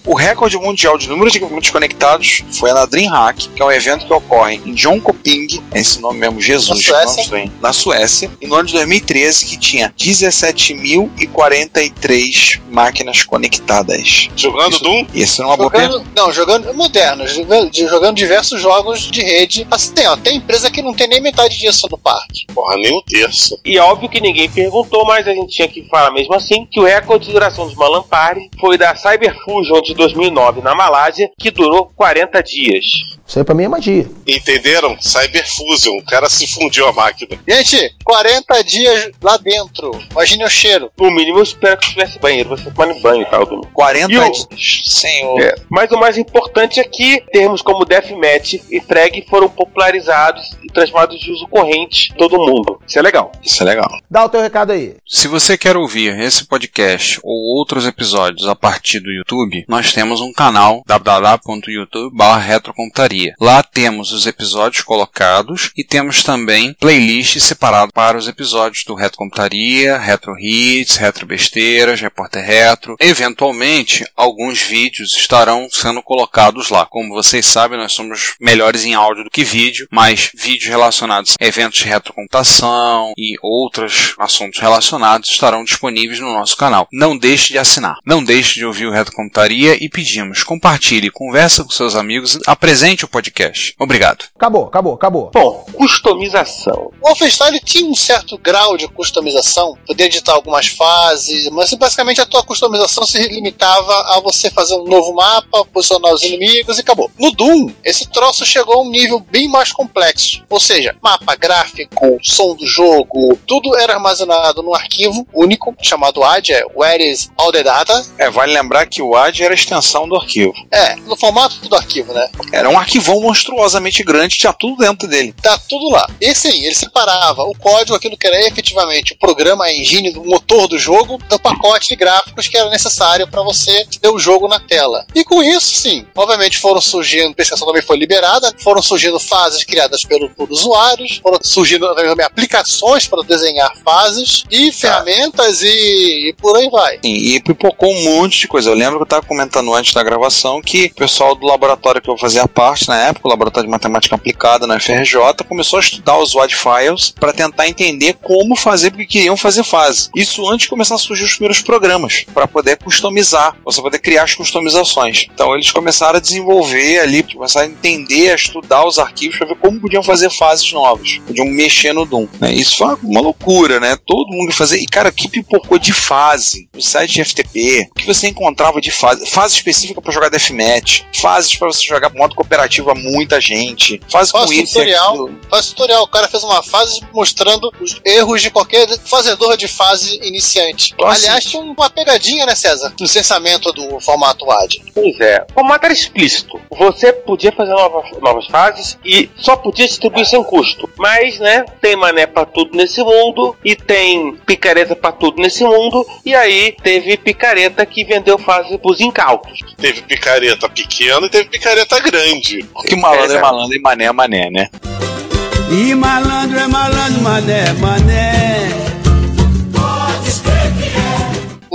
C: O recorde mundial de número de equipamentos conectados foi na DreamHack, que é um evento que ocorre em Jönköping, é esse nome mesmo, Jesus,
E: Na Suécia.
C: na Suécia, e no ano de 2013, que tinha 17.043 máquinas conectadas.
D: Jogando
C: Isso.
D: Doom?
C: Esse não é uma boa.
E: Jogando, não, jogando modernos, jogando, jogando diversos jogos de rede. Assim, ó, tem empresa que não tem nem metade disso no parque.
D: Porra, nem um terço.
B: E óbvio que ninguém perguntou, mas a gente tinha que falar mesmo assim, que o recorde de duração de uma Lampare foi da Cyberfusion de 2009 na Malásia, que durou 40 dias.
F: Isso aí pra mim é magia.
D: Entenderam? Cyberfusion. O cara se fundiu a máquina.
E: Gente, 40 dias lá dentro. Imagine o cheiro.
B: No mínimo, eu espero que tivesse banheiro, você tomando banho e tal. Do...
C: 40
B: E o-.
C: Senhor.
B: É. Mas o mais importante é que termos como Deathmatch e Frag foram popularizados e transformados de uso corrente em todo mundo. Isso é legal.
C: Isso é legal.
F: Dá o teu recado aí.
C: Se você quer ouvir esse podcast ou outros episódios a partir do YouTube, nós temos um canal www.youtube.retrocomputaria. Lá temos os episódios colocados e temos também playlists separadas para os episódios do Retro Computaria, Retro Hits, Retro Besteiras, Repórter Retro. Eventualmente, alguns vídeos estarão sendo colocados lá. Como vocês sabem, nós somos melhores em áudio do que vídeo, mas vídeos relacionados a eventos de retrocomputação e outros assuntos relacionados estarão disponíveis no nosso canal. Não deixe de assinar. Não deixe de ouvir o Retrocomputaria e pedimos, compartilhe, conversa com seus amigos e apresente o podcast. Obrigado.
F: Acabou, acabou, acabou.
B: Bom, customização.
E: O Wolfenstein tinha um certo grau de customização, poder editar algumas fases, mas basicamente a tua customização se limitava a você fazer um novo mapa, posicionar os inimigos e acabou. No Doom, esse troço chegou a um nível bem mais complexo, ou seja, mapa gráfico, som do jogo, tudo era armazenado num arquivo único chamado AD, é Where is All the Data?
C: É, vale lembrar que o AD era a extensão do arquivo.
E: É, no formato do arquivo, né?
C: Era um arquivão monstruosamente grande, tinha tudo dentro dele.
E: Tá tudo lá. E sim, ele separava o código, aquilo que era efetivamente o programa, a engine, o motor do jogo, do pacote de gráficos que era necessário para você ter o jogo na tela. E com isso, sim, obviamente foram surgindo, a pesquisa também foi liberada, foram surgindo fases criadas pelo, por usuários, foram surgindo também aplicações para desenhar fases e ferramentas e, e por aí vai.
C: Sim, e pipocou um monte de coisa. Eu lembro que eu estava comentando antes da gravação que o pessoal do laboratório que eu fazia parte na época, o laboratório de matemática aplicada na FRJ, começou a estudar os WAD files para tentar entender como fazer, porque queriam fazer fase. Isso antes de começar a surgir os primeiros programas, para poder customizar, você poder criar as customizações. Então eles começaram a desenvolver ali, começaram a entender, a estudar os arquivos para ver como podiam fazer fases novas, podiam mexer no Doom. Né? Isso foi uma loucura, né? Todo mundo fazer. E cara, que pipocou de fase, o site de FTP, o que você encontrava de fase, fase específica para jogar deathmatch, fases para você jogar modo cooperativo a muita gente, fase
E: Faz
C: com isso
E: tutorial,
C: aquilo.
E: faz tutorial. O cara fez uma fase mostrando os erros de qualquer fazedor de fase iniciante.
C: Nossa.
E: Aliás, tinha uma pegadinha, né, César? No licenciamento do formato WAD.
B: Pois é, o formato era explícito. Você podia fazer novas, novas fases e só podia distribuir sem custo. Mas, né, tem mané pra tudo nesse mundo e tem picareta pra tudo nesse mundo. E aí teve picareta que vendeu fase pros incautos.
D: Teve picareta pequena e teve picareta grande.
C: Que malandro é
B: Exato.
C: malandro e mané é mané, né?
H: E malandro é malandro, mané, mané.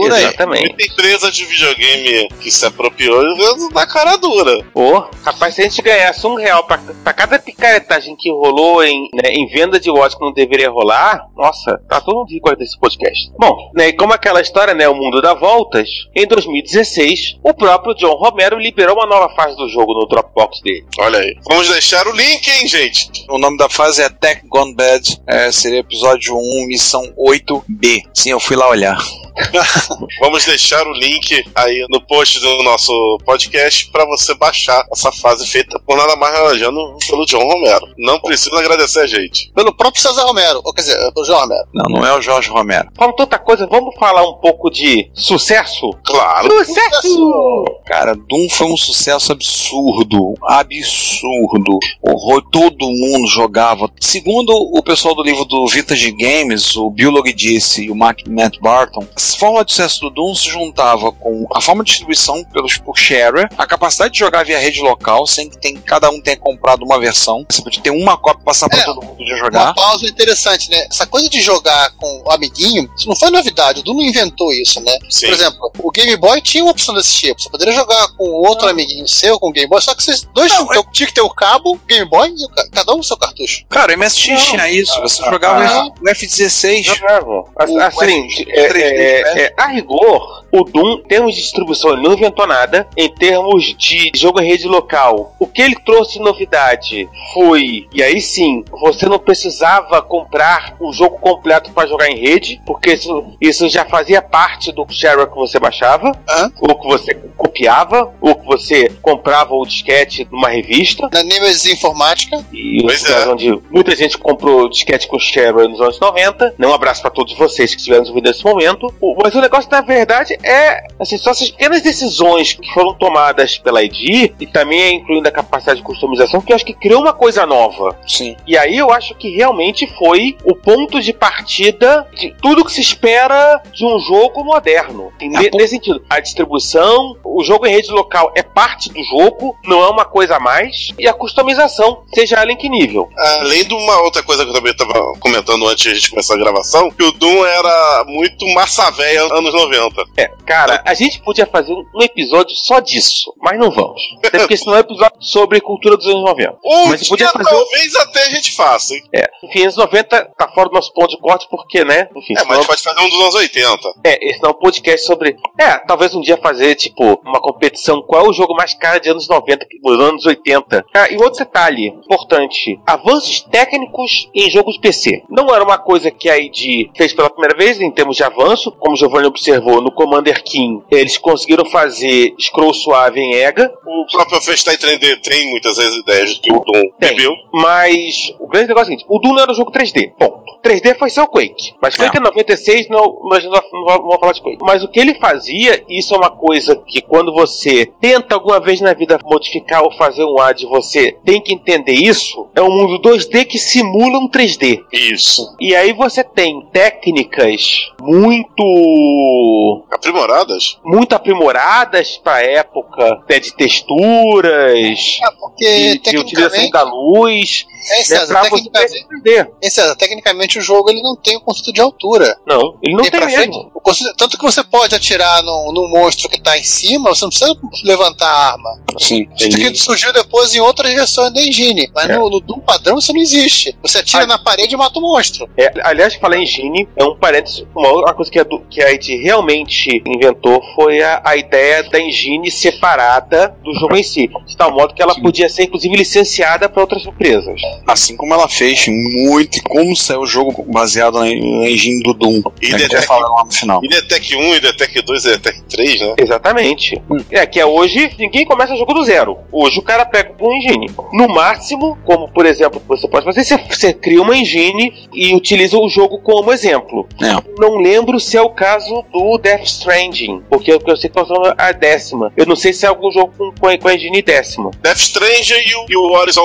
E: Por aí.
B: Exatamente.
D: Muita empresa de videogame que se apropriou e na cara dura.
B: Ô, rapaz, se a gente ganhasse um real pra, pra cada picaretagem que rolou em, né, em venda de watch que não deveria rolar, nossa, tá todo mundo rico desse podcast. Bom, né, e como aquela história, né, o mundo dá voltas, em 2016, o próprio John Romero liberou uma nova fase do jogo no Dropbox dele.
D: Olha aí. Vamos deixar o link, hein, gente?
C: O nome da fase é Tech Gone Bad, é, seria episódio 1, missão 8B. Sim, eu fui lá olhar.
D: Vamos deixar o link aí no post do nosso podcast para você baixar essa fase feita por nada mais arranjando pelo John Romero. Não precisa agradecer a gente.
E: Pelo próprio César Romero, ou quer dizer, pelo João Romero.
C: Não, não é o Jorge Romero.
B: Falando tanta coisa, vamos falar um pouco de sucesso?
D: Claro.
B: Sucesso!
C: Cara, Doom foi um sucesso absurdo. Absurdo. Horror, todo mundo jogava. Segundo o pessoal do livro do Vintage Games, o Biolog disse e o Mark, Matt Barton, a forma de sucesso do Doom se juntava com a forma de distribuição pelos, por shareware, a capacidade de jogar via rede local, sem que tem, cada um tenha comprado uma versão. Você podia ter uma cópia e passar para
E: É,
C: todo mundo podia
E: Uma
C: jogar.
E: pausa interessante, né? Essa coisa de jogar com o amiguinho, isso não foi novidade, o Doom não inventou isso, né?
D: Sim.
E: Por exemplo, o Game Boy tinha uma opção desse tipo. Você poderia jogar com outro amiguinho seu, com o Game Boy, só que vocês dois
C: Não,
E: tinham, tinha que ter o cabo, Game Boy e o ca- cada um o seu cartucho.
C: Cara, o MSX tinha isso. Você jogava
E: ah.
C: o F16.
B: Jogava.
C: O
B: Assim, é,
C: 3D,
B: é,
C: né?
B: é, a rigor, o Doom, em termos de distribuição, ele não inventou nada. Em termos de jogo em rede local, o que ele trouxe de novidade foi, e aí sim, você não precisava comprar o jogo completo para jogar em rede, porque isso, isso já fazia parte do shareware que você baixava,
E: Hã?
B: ou que você copiava, ou que você comprava o disquete numa revista.
E: Na Nemesis Informática,
B: E
D: Pois
B: lugares
D: é.
B: onde muita gente comprou disquete com shareware nos anos 90. Um abraço pra todos vocês que estiveram ouvindo nesse momento. O- Mas o negócio, na verdade, é assim, só essas pequenas decisões que foram tomadas pela ID, e também incluindo a capacidade de customização, que eu acho que criou uma coisa nova.
C: Sim.
B: E aí eu acho que realmente foi o ponto de partida de tudo que se espera de um jogo moderno. Nesse sentido, a distribuição, o jogo em rede local é parte do jogo, não é uma coisa a mais, e a customização, seja ela em que nível.
D: Além de uma outra coisa que eu também estava comentando antes de a gente começar a gravação, que o Doom era muito massa velha anos 90.
B: É, cara, a gente podia fazer um episódio só disso, mas não vamos. Até porque esse não é um episódio sobre cultura dos anos 90.
D: Um
B: Mas
D: dia
B: fazer-
D: talvez até a gente faça, hein?
B: É, enfim, anos 90 tá fora do nosso ponto de corte, porque, né? Enfim,
D: É, mas a
B: senão-
D: gente pode fazer um dos anos 80.
B: É, esse não é um podcast sobre. É, talvez um dia fazer, tipo, uma competição. Qual é o jogo mais caro de anos 90, que- dos anos 80? Ah, e outro detalhe importante: avanços técnicos em jogos PC. Não era uma coisa que a ID fez pela primeira vez em termos de avanço. Como o Giovanni observou, no Commander King, eles conseguiram fazer scroll suave em EGA.
D: O próprio Festai 3D tem muitas vezes ideias que o Doom
B: Tem.
D: bebeu.
B: Mas o grande negócio é o seguinte: o Doom não era um jogo 3D. Ponto. 3D foi ser o Quake. Mas Quake é 96, não, nós não, não vamos falar de Quake. Mas o que ele fazia, isso é uma coisa que quando você tenta alguma vez na vida modificar ou fazer um ad, você tem que entender isso. É um mundo 2D que simula um 3D.
D: Isso.
B: E aí você tem técnicas muito
D: Aprimoradas?
B: muito aprimoradas para época, né, de texturas,
E: É, porque
B: de, de utilização
E: tecnicamente.
B: da luz,
E: É,
B: né,
E: César,
B: pra você
E: tecnicamente,
B: entender.
E: é, César, tecnicamente o jogo ele não tem o conceito de altura.
B: Não, ele não tem,
E: pra
B: mesmo.
E: frente. O conceito- tanto que você pode atirar no, no monstro que tá em cima, você não precisa levantar a arma.
C: Sim.
E: Isso aqui surgiu depois em outras versões da engine. Mas
B: É.
E: no, no Doom padrão isso não existe. Você atira
B: Ah.
E: na parede e mata o monstro.
B: É, aliás, falar em Gene, é um parênteses, uma outra coisa que a, que a ID realmente inventou foi a, a ideia da engine separada do jogo em si. De tal modo que ela podia ser, inclusive, licenciada para outras empresas.
C: Assim como ela fez muito, e como saiu o jogo baseado na, engine do Doom.
D: E
C: É, que vai falar lá no final.
D: E Detec 1, e Detec 2 e Detec 3, né?
B: Exatamente. É que é hoje ninguém começa jogo do zero. Hoje o cara pega um engine. No máximo, como por exemplo, você pode fazer, você, você cria uma engine e utiliza o jogo como exemplo.
C: É.
B: Não lembro se é o caso do Death Stranding, porque eu, eu sei que nós usando a décima. Eu não sei se é algum jogo com, com, a, com a engine décima.
D: Death Stranger e o, e o Horizon,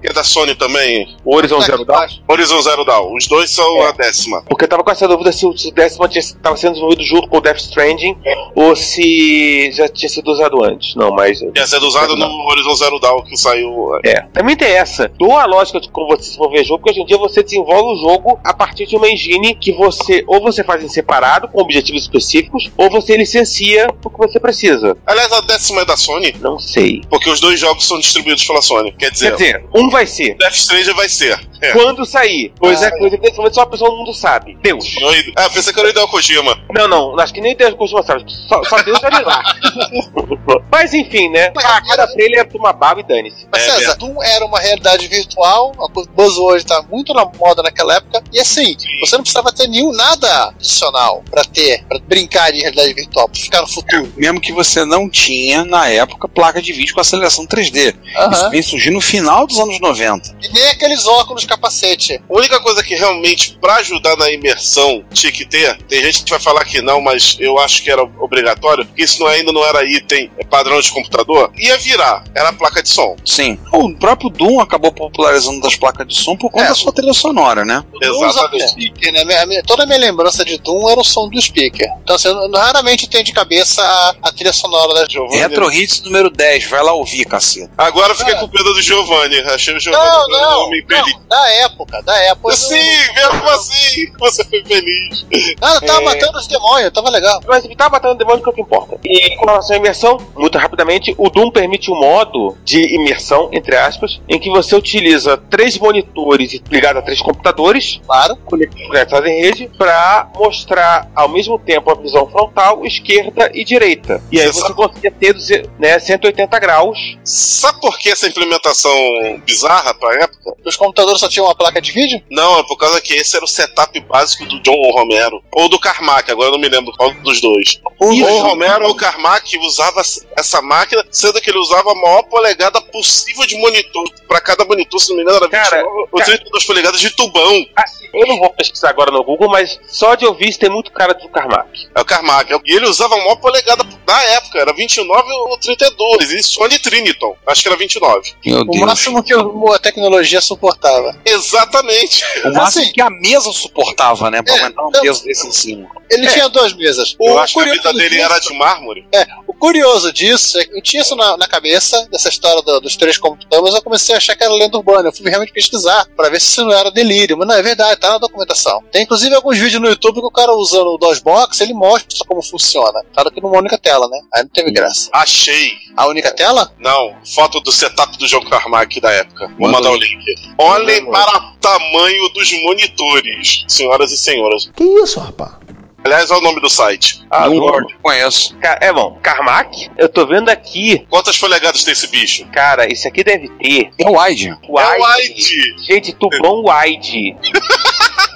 D: que é da Sony também.
B: O Horizon
E: Tá
B: Zero Dawn.
D: Horizon Zero Dawn. Os dois são
B: É.
D: a décima.
B: Porque eu tava com essa dúvida se o décima estava sendo desenvolvido junto com o Death Stranding ou se já tinha sido usado antes. Não, mas.
D: Ia ser usado no Horizon Zero Dawn que saiu.
B: É, também tem essa. Dou a lógica de como você desenvolver jogo, porque hoje em dia você desenvolve o jogo a partir de uma engine que você ou você faz em separado, com objetivos específicos, ou você licencia o que você precisa.
D: Aliás, a décima é da Sony,
B: Não sei.
D: porque os dois jogos são distribuídos pela Sony. Quer dizer,
B: Quer dizer, um vai ser.
D: Death Stranger vai ser. É.
B: Quando sair. Pois
E: Ah,
B: é, coisa que nesse momento só a pessoa do mundo sabe. Deus.
D: Eu- Ah, pensei que era o Hideo Kojima.
B: Não, não, acho que nem Deus costuma saber. Só, só Deus olha lá. Mas enfim, né? A cara dele é uma baba e dane-se.
E: Mas
D: É
E: César,
D: mesmo.
E: Doom era uma realidade virtual, a coisa- buzzword tá muito na moda naquela época, e assim, você não precisava ter nenhum nada adicional pra ter, pra brincar de realidade virtual, pra ficar no futuro.
C: Mesmo que você não tinha, na época, placa de vídeo com aceleração 3D. Isso vem surgir no final dos anos 90.
E: E nem aqueles óculos capacete.
D: A única coisa que realmente, pra ajudar na imersão, tinha que ter, tem gente que vai falar que não, mas eu acho que era obrigatório, porque isso não- ainda não era item padrão de computador, ia virar, era a placa de som.
C: Sim. O próprio Doom acabou popularizando das placas de som por conta
E: É.
C: da sua trilha sonora, né?
D: Exatamente.
E: speaker, né? Toda a minha lembrança de Doom era o som do speaker. Então, assim, eu não- raramente tenho de cabeça a, a trilha sonora da
D: Giovanni.
C: Retro Hits número 10, vai lá ouvir, caceta.
D: Agora eu fiquei
E: Ah.
D: com pena do Giovanni, achei o Giovanni
E: Não,
D: um
E: não,
D: homem
E: não,
D: feliz.
E: da época, da época.
D: Sim, mesmo assim, você foi feliz.
E: Ah, eu tava
B: É.
E: matando os demônios, tava legal.
B: Mas tá batendo demônio que é o que importa. E com relação à imersão, muito rapidamente, o Doom permite um modo de imersão, entre aspas, em que você utiliza três monitores ligados a três computadores,
E: Claro.
B: conectados em rede, para mostrar ao mesmo tempo a visão frontal, esquerda e direita. E aí
D: Você
B: você
D: sabe-
B: consegue ter né, 180 graus.
D: Sabe por que essa implementação bizarra pra época?
E: Os computadores só tinham uma placa de vídeo?
D: Não, é por causa que esse era o setup básico do John Romero. Ou do Carmack, agora eu não me lembro qual dos dois. Ou o Romero ou o Carmack usava essa máquina, sendo que ele usava a maior polegada possível de monitor. Pra cada monitor, se não me engano, era 29
B: Cara,
D: ou
B: cara.
D: 32 polegadas de tubão.
B: Assim, eu não vou pesquisar agora no Google, mas só de ouvir isso tem muito cara do Carmack.
D: É o Carmack. E ele usava a maior polegada da época, era 29 ou 32. E Sony Triniton, acho que era 29.
C: Meu
E: O
C: Deus.
E: máximo que a tecnologia suportava.
D: Exatamente.
C: O máximo
E: Assim-
C: que a mesa suportava, né? Pra
E: É,
C: aguentar um peso desse em cima.
E: Ele tinha duas mesas.
D: Eu
E: O
D: acho que a vida
E: curioso
D: dele
E: disso-
D: era de mármore.
E: É, o curioso disso é que eu tinha isso na, na cabeça, dessa história do- dos três computadores, eu comecei a achar que era lenda urbana. Eu fui realmente pesquisar pra ver se isso não era delírio. Mas não, é verdade, tá na documentação. Tem inclusive alguns vídeos no YouTube que o cara usando o DOSBox, ele mostra como funciona. Claro que numa única tela, né? Aí não teve graça.
D: Achei.
E: A única tela?
D: Não, foto do setup do John Carmack da época. Vou
C: Manda
D: mandar o link. Olhem para o tamanho dos monitores, senhoras e senhores.
F: Que isso, rapaz?
D: Aliás, olha o nome do site.
B: Ah,
C: não
B: Lord.
C: conheço.
B: Ca- É bom, Carmack, eu tô vendo aqui,
D: Quantas polegadas tem esse bicho?
B: cara, isso aqui deve ter
C: É o wide.
D: É o wide.
B: Gente, tubão wide.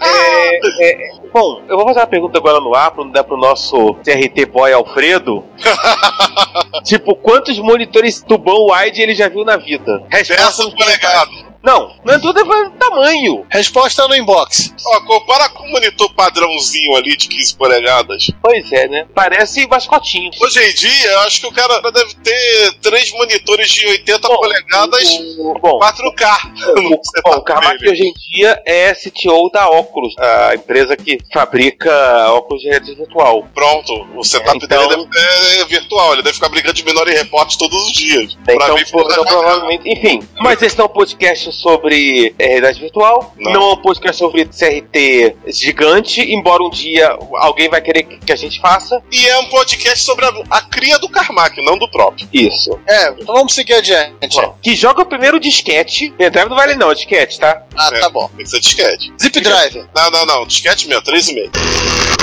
B: É, é, bom, eu vou fazer uma pergunta agora no ar, pra dar pro nosso CRT boy Alfredo. tipo, quantos monitores tubão wide ele já viu na vida? Resposta
D: 10
B: nos comentários.
D: polegadas.
B: Não, não é tudo é tamanho.
E: Resposta no inbox.
D: Ó, compara com o monitor padrãozinho ali de 15 polegadas.
B: Pois é, né? Parece mascotinho.
D: Hoje em dia, eu acho que o cara deve ter três monitores de 80 polegadas
B: O- Bom,
D: 4K. no
B: Bom,
D: setup
B: o Carmack hoje em dia é CTO da Oculus, a empresa que fabrica óculos de realidade virtual.
D: Pronto, o setup
B: Então-
D: dele deve, é virtual, ele deve ficar brigando de menor em reporte todos os dias. Pra
B: Então,
D: mim,
B: então, provavelmente. Enfim, mas esse não é um podcast sobre é, realidade virtual,
D: Não.
B: não. é um podcast sobre CRT gigante, embora um dia alguém vai querer que a gente faça.
D: E é um podcast sobre a, a cria do Carmack, não do próprio.
B: Isso.
E: É, então vamos seguir adiante.
B: Que joga o primeiro disquete. Pendrive não vale não, é disquete, tá?
E: Ah,
D: É.
E: tá bom.
D: Tem que ser disquete.
E: Zip Drive.
D: Não, não, não, disquete mesmo, 3,5.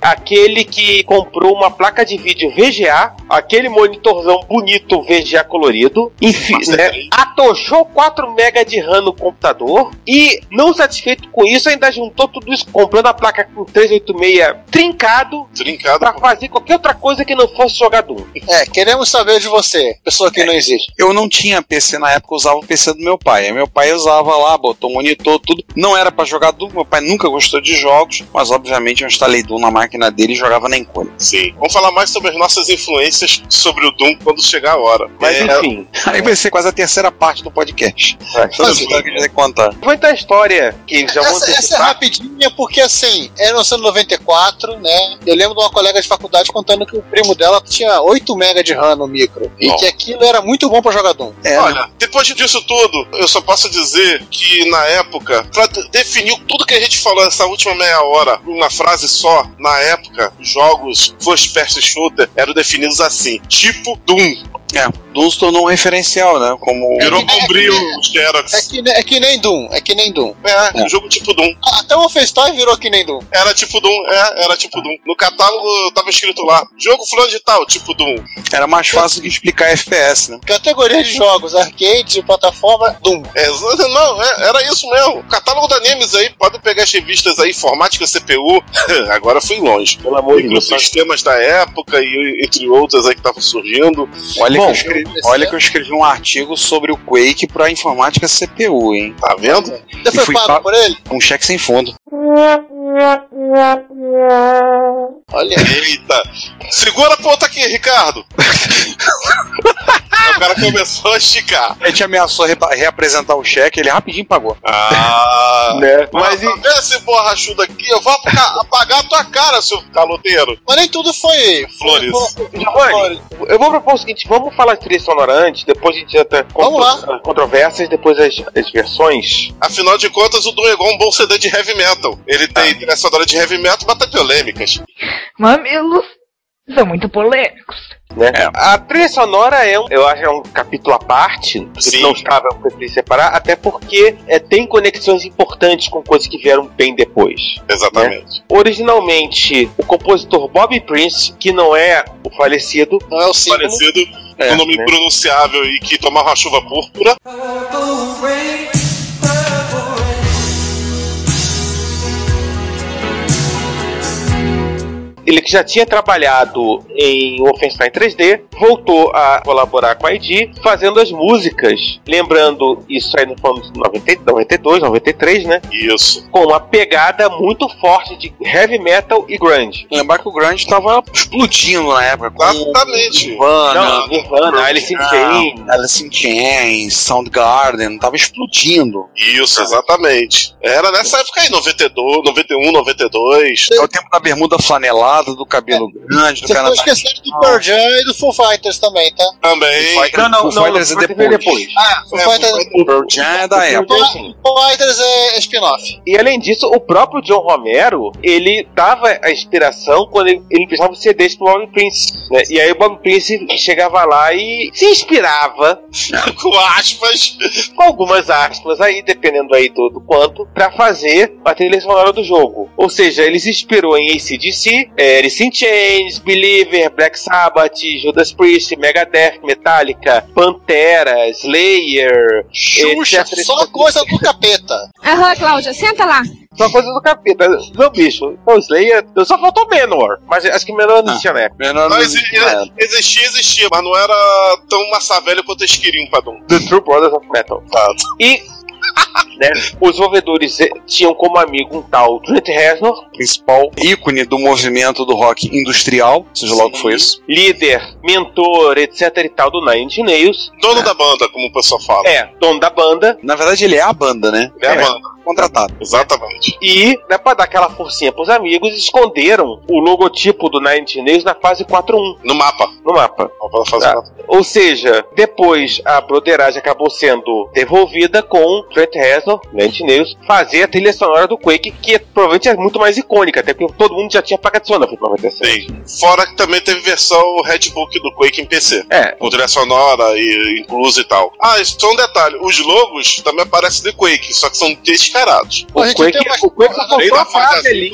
B: Aquele que comprou uma placa de vídeo VGA, aquele monitorzão bonito VGA colorido, enfim, né, atochou 4 MB de RAM no computador e, não satisfeito com isso, ainda juntou tudo isso comprando a placa com 386 trincado
D: Trincado.
B: pra fazer qualquer outra coisa que não fosse jogar Doom.
E: É, queremos saber de você, pessoa que não existe.
C: Eu não tinha PC na época, eu usava o PC do meu pai. Meu pai usava lá, botou monitor, tudo. Não era pra jogar Doom, meu pai nunca gostou de jogos, mas obviamente eu instalei Doom na máquina dele e jogava na encolha.
D: Sim. Vamos falar mais sobre as nossas influências sobre o Doom quando chegar a hora.
B: Mas
D: É,
B: enfim,
C: Aí vai ser quase a terceira parte do podcast. Toda
E: Mas-
C: história que a gente contar.
B: foi então a história que já
E: Essa, essa é
B: antecipar.
E: rapidinha porque assim, era no ano 94, né? Eu lembro de uma colega de faculdade contando que o primo dela tinha 8 MB de RAM no micro. E que aquilo era muito bom pra jogar Doom.
C: É,
D: Olha, depois disso tudo, eu só posso dizer que na época, pra de- definir tudo que a gente falou nessa última meia hora, uma frase só, na época, jogos first person shooter eram definidos assim, tipo Doom.
C: É, Doom se tornou um referencial, né? Como
D: Virou
E: nem-
D: bombril
E: é que nem-
D: os Xerox.
E: É que, é que nem Doom, é que nem Doom.
D: É, um jogo tipo Doom.
E: Até o Wolfenstein virou que nem Doom.
D: Era tipo Doom, é, era tipo Doom. No catálogo tava escrito lá, jogo fulano de tal, tipo Doom.
C: era mais fácil que explicar FPS, né?
E: Categoria de jogos, arcade, de plataforma, Doom.
D: É, não, é, era isso mesmo. O catálogo da Nemes aí, pode pegar as revistas aí, informática CPU. Agora fui longe.
B: Pelo amor de Deus.
D: Microsistemas da época e entre outras aí que estavam surgindo.
C: Olha,
B: Bom,
C: que escrevi, olha que eu escrevi um artigo sobre o Quake pra informática CPU, hein?
D: Tá vendo?
E: Você foi pago
C: pa-
E: por ele?
C: Um cheque sem fundo.
E: Olha.
D: Eita! Segura a ponta aqui, Ricardo! o cara começou a esticar.
C: A gente ameaçou reba- reapresentar o cheque, ele rapidinho pagou.
D: Ah!
B: Né?
D: Mas
B: Mas e-
D: tá esse borrachudo aqui? Eu vou apagar, a tua cara, seu caloteiro.
E: Mas nem tudo foi.
D: Flores.
B: Giovanni, eu vou propor o seguinte: vamos falar de trilha sonora antes, depois a gente entra
E: Vamos lá.
B: controvérsias, depois as, as versões.
D: Afinal de contas, o Doom é igual um bom CD de heavy metal. Ele tem trilha sonora de heavy metal, mas tem polêmicas.
I: Mamilos são muito polêmicos.
B: Né? A trilha sonora é um, eu acho, é um capítulo à parte, que não estava separar, até porque é, tem conexões importantes com coisas que vieram bem depois.
D: Exatamente.
B: Originalmente, o compositor Bob Prince, que não é o falecido,
E: Não é o símbolo.
D: Parecido
B: É,
D: com um nome
B: né?
D: impronunciável e que tomava chuva púrpura.
B: Ele que já tinha trabalhado em Wolfenstein 3D, voltou a colaborar com a ID, fazendo as músicas. Lembrando, isso aí no ano de 90, 92, 93, né?
D: Isso.
B: Com uma pegada muito forte de heavy metal e grunge.
C: Lembrar que o grunge tava explodindo na época.
D: Exatamente.
C: Nirvana,
B: Não, Nirvana, Alice in Chains.
C: Alice in Chains, Soundgarden, tava explodindo.
D: Isso, exatamente. Era nessa época aí, 92, 91, 92.
C: É o tempo da bermuda flanelada, do cabelo grande, do
E: Você
C: cara
E: ficou esquecendo do Pearl Jam e do Foo Fighters também, tá?
D: Também.
B: Não, não,
C: Foo
B: não,
C: Fighters é
B: vai
C: depois.
B: depois.
E: Ah, Foo
D: É,
E: Fighters.
C: Pearl Jam é da época.
E: Foo Fighters é spin-off.
B: E além disso, o próprio John Romero, ele dava a inspiração quando ele, ele precisava de CDs pro Bob Prince. Né? E aí o Bob Prince chegava lá e se inspirava,
D: Com aspas.
B: com algumas aspas aí, dependendo aí do, do quanto, pra fazer a trilha sonora do jogo. Ou seja, ele se inspirou em ACDC, é, Alice in Chains, Believer, Black Sabbath, Judas Priest, Megadeth, Metallica, Pantera, Slayer,
E: Xuxa,
B: etc.
E: só coisa do capeta.
I: Aham, Cláudia, senta lá.
B: Só coisa do capeta. Não, bicho. O Slayer. Só faltou Menor. Mas acho que Menor não tinha na época.
C: Menor não
D: e-
C: né?
D: existia, existia, mas não era tão massa velha quanto eles queriam pra Doom.
B: The True Brothers of Metal. E. né, os desenvolvedores eh, tinham como amigo um tal Trent Reznor,
C: principal ícone do movimento do rock industrial, seja lá o que foi isso.
B: líder, mentor, etc e tal do Nine Inch Nails.
D: Dono da banda, como o pessoal fala.
B: É, dono da banda.
C: Na verdade, ele é a banda, né?
D: É a banda.
C: Contratado.
D: Exatamente.
B: E, né, pra dar aquela forcinha pros amigos, esconderam o logotipo do Nine Inch Nails na fase 4.1,
D: No mapa.
B: no mapa. Ah, ou seja, depois a broderagem acabou sendo devolvida com Trent Reznor, Nine Inch Nails, fazer a trilha sonora do Quake, que provavelmente é muito mais icônica, até porque todo mundo já tinha placa de som na Fita 97.
D: Sim. Fora que também teve versão Redbook do Quake em PC.
B: É,
D: Com trilha sonora e incluso e tal. Ah, isso só um detalhe. Os logos também aparecem de Quake, só que são descarados.
B: o
E: A gente
B: Quake,
E: tem uma-
B: o Quake
D: Bem
B: faltou a frase ali,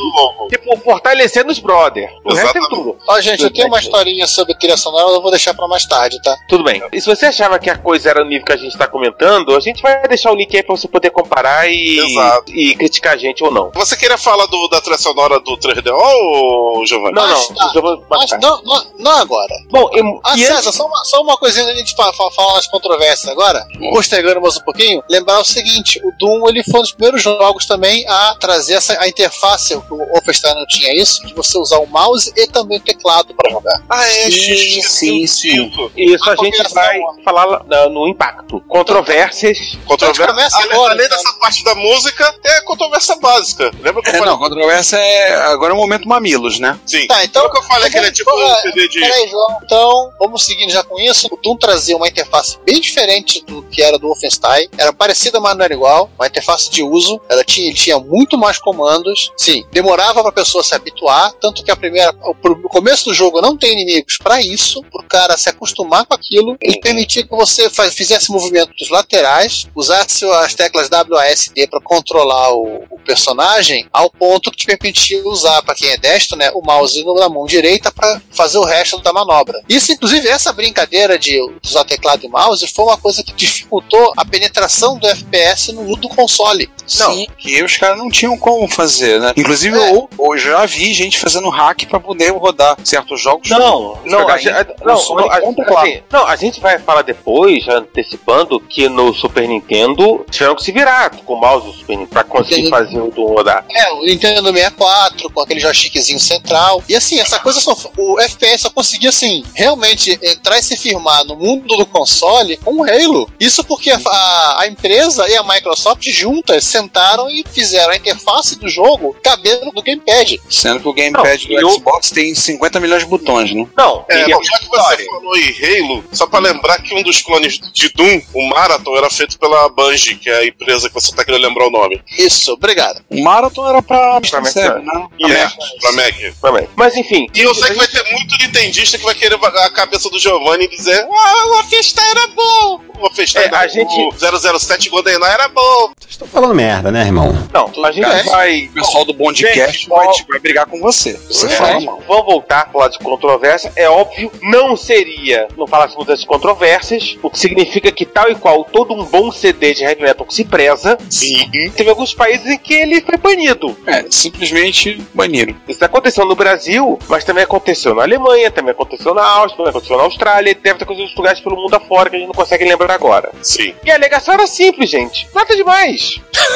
B: tipo, fortalecendo os brother. O resto é tudo.
E: Ó, gente, eu tenho uma historinha sobre trilha sonora, eu vou deixar pra mais tarde, tá?
B: Tudo bem. E se você achava que a coisa era o nível que a gente tá comentando, a gente vai deixar o link aí pra você poder comparar e,
D: Exato.
B: e criticar a gente ou não.
D: Você queria falar do, da trilha sonora do 3DO, ou, Giovanni?
B: Não,
E: Mas
B: não.
E: tá.
B: eu vou
E: Mas não, não, não agora.
B: Bom, e,
E: Ah,
B: e antes-
E: César, só uma, só uma coisinha fa fa falar nas controvérsias agora, postergando mais um pouquinho, lembrar o seguinte, o Doom ele foi um dos primeiros jogos também a trazer essa, a interface, o Wolfenstein não tinha isso, de você usar o mouse e também o teclado para jogar.
D: Ah, é,
C: Sim, sim, sim.
B: Isso a,
E: A
B: gente vai falar na- no impacto. Controvérsias.
D: Controvérsia. Além,
E: agora,
D: além
E: então.
D: dessa parte da música, é a controvérsia básica. Lembra que eu
C: É,
D: falei?
C: não, controvérsia é. Agora é o momento mamilos, né?
D: Sim.
E: Tá, então-
D: Lembra que eu falei que ele é tipo um CD de.
E: Peraí, João. Então, vamos seguindo já com isso. O Doom trazia uma interface bem diferente do que era do Wolfenstein. Era parecida, mas não era igual. Uma interface de uso. Ela tinha, ele tinha muito mais comandos. Sim, demorava pra pessoa se habituar. Tanto que a primeira. O, o começo do jogo não tem inimigos pra isso. Pro cara se acostumar com aquilo. Ele permitia que você fa- fizesse movimentos laterais, usasse as teclas WASD pra controlar o, o personagem, ao ponto que te permitia usar, pra quem é destro, né, o mouse na mão direita pra fazer o resto da manobra. Isso, inclusive, essa brincadeira de usar teclado e mouse foi uma coisa que dificultou a penetração do FPS no do console.
C: Sim, que os caras não tinham como fazer, né? Inclusive,
E: É.
C: eu, eu já vi gente fazendo hack pra poder rodar certos jogos.
B: Não, não, a, gente- a- não, não, a, assim, não, a gente vai falar depois, já antecipando, que no Super Nintendo tiveram que se virar com o mouse do Super Nintendo pra conseguir
E: Entendi.
B: fazer o do rodar.
E: É, o Nintendo 64, com aquele joystickzinho central. E assim, essa coisa só. O FPS só conseguia, assim, realmente entrar e se firmar no mundo do console com o Halo. Isso porque a, a- a empresa e a Microsoft juntas sentaram e fizeram a interface do jogo cabendo no Gamepad.
C: Sendo que o gamepad
B: Não,
C: do
B: eu-
C: Xbox tem 50 milhões de botões, né?
B: Não,
D: É, bom, já que você falou em Halo, só pra lembrar que um dos clones de Doom, o Marathon, era feito pela Bungie, que é a empresa que você tá querendo lembrar o nome.
E: Isso, obrigado.
C: O Marathon era pra
B: Pra
C: Mac,
B: Mac,
C: né?
D: É, pra Mac.
B: também. Mas enfim.
D: E eu sei que vai ter muito nintendista que vai querer a cabeça do Giovanni e dizer Ah, o Wolfenstein era bom! O Wolfenstein
B: É, a
D: era
B: gente-
D: bom, o 007 GoldenEye era bom!
G: Vocês estão falando merda, né, irmão?
B: Não, a gente
E: É.
B: vai.
C: O pessoal do Bondcast
B: Gente,
C: vai, vai brigar com você. Você
B: É,
C: fala mal.
B: Vamos voltar a falar de controvérsia. É óbvio, não seria, não falássemos das controvérsias, o que significa que tal e qual todo um bom CD de heavy metal que se preza,
D: Sim.
B: teve alguns países em que ele foi banido.
C: É, simplesmente baniram.
B: Isso aconteceu no Brasil, mas também aconteceu na Alemanha, também aconteceu na Áustria, também aconteceu na Austrália, e deve ter acontecido em lugares pelo mundo afora que a gente não consegue lembrar agora.
D: Sim.
B: E a alegação era simples, gente. Nada demais.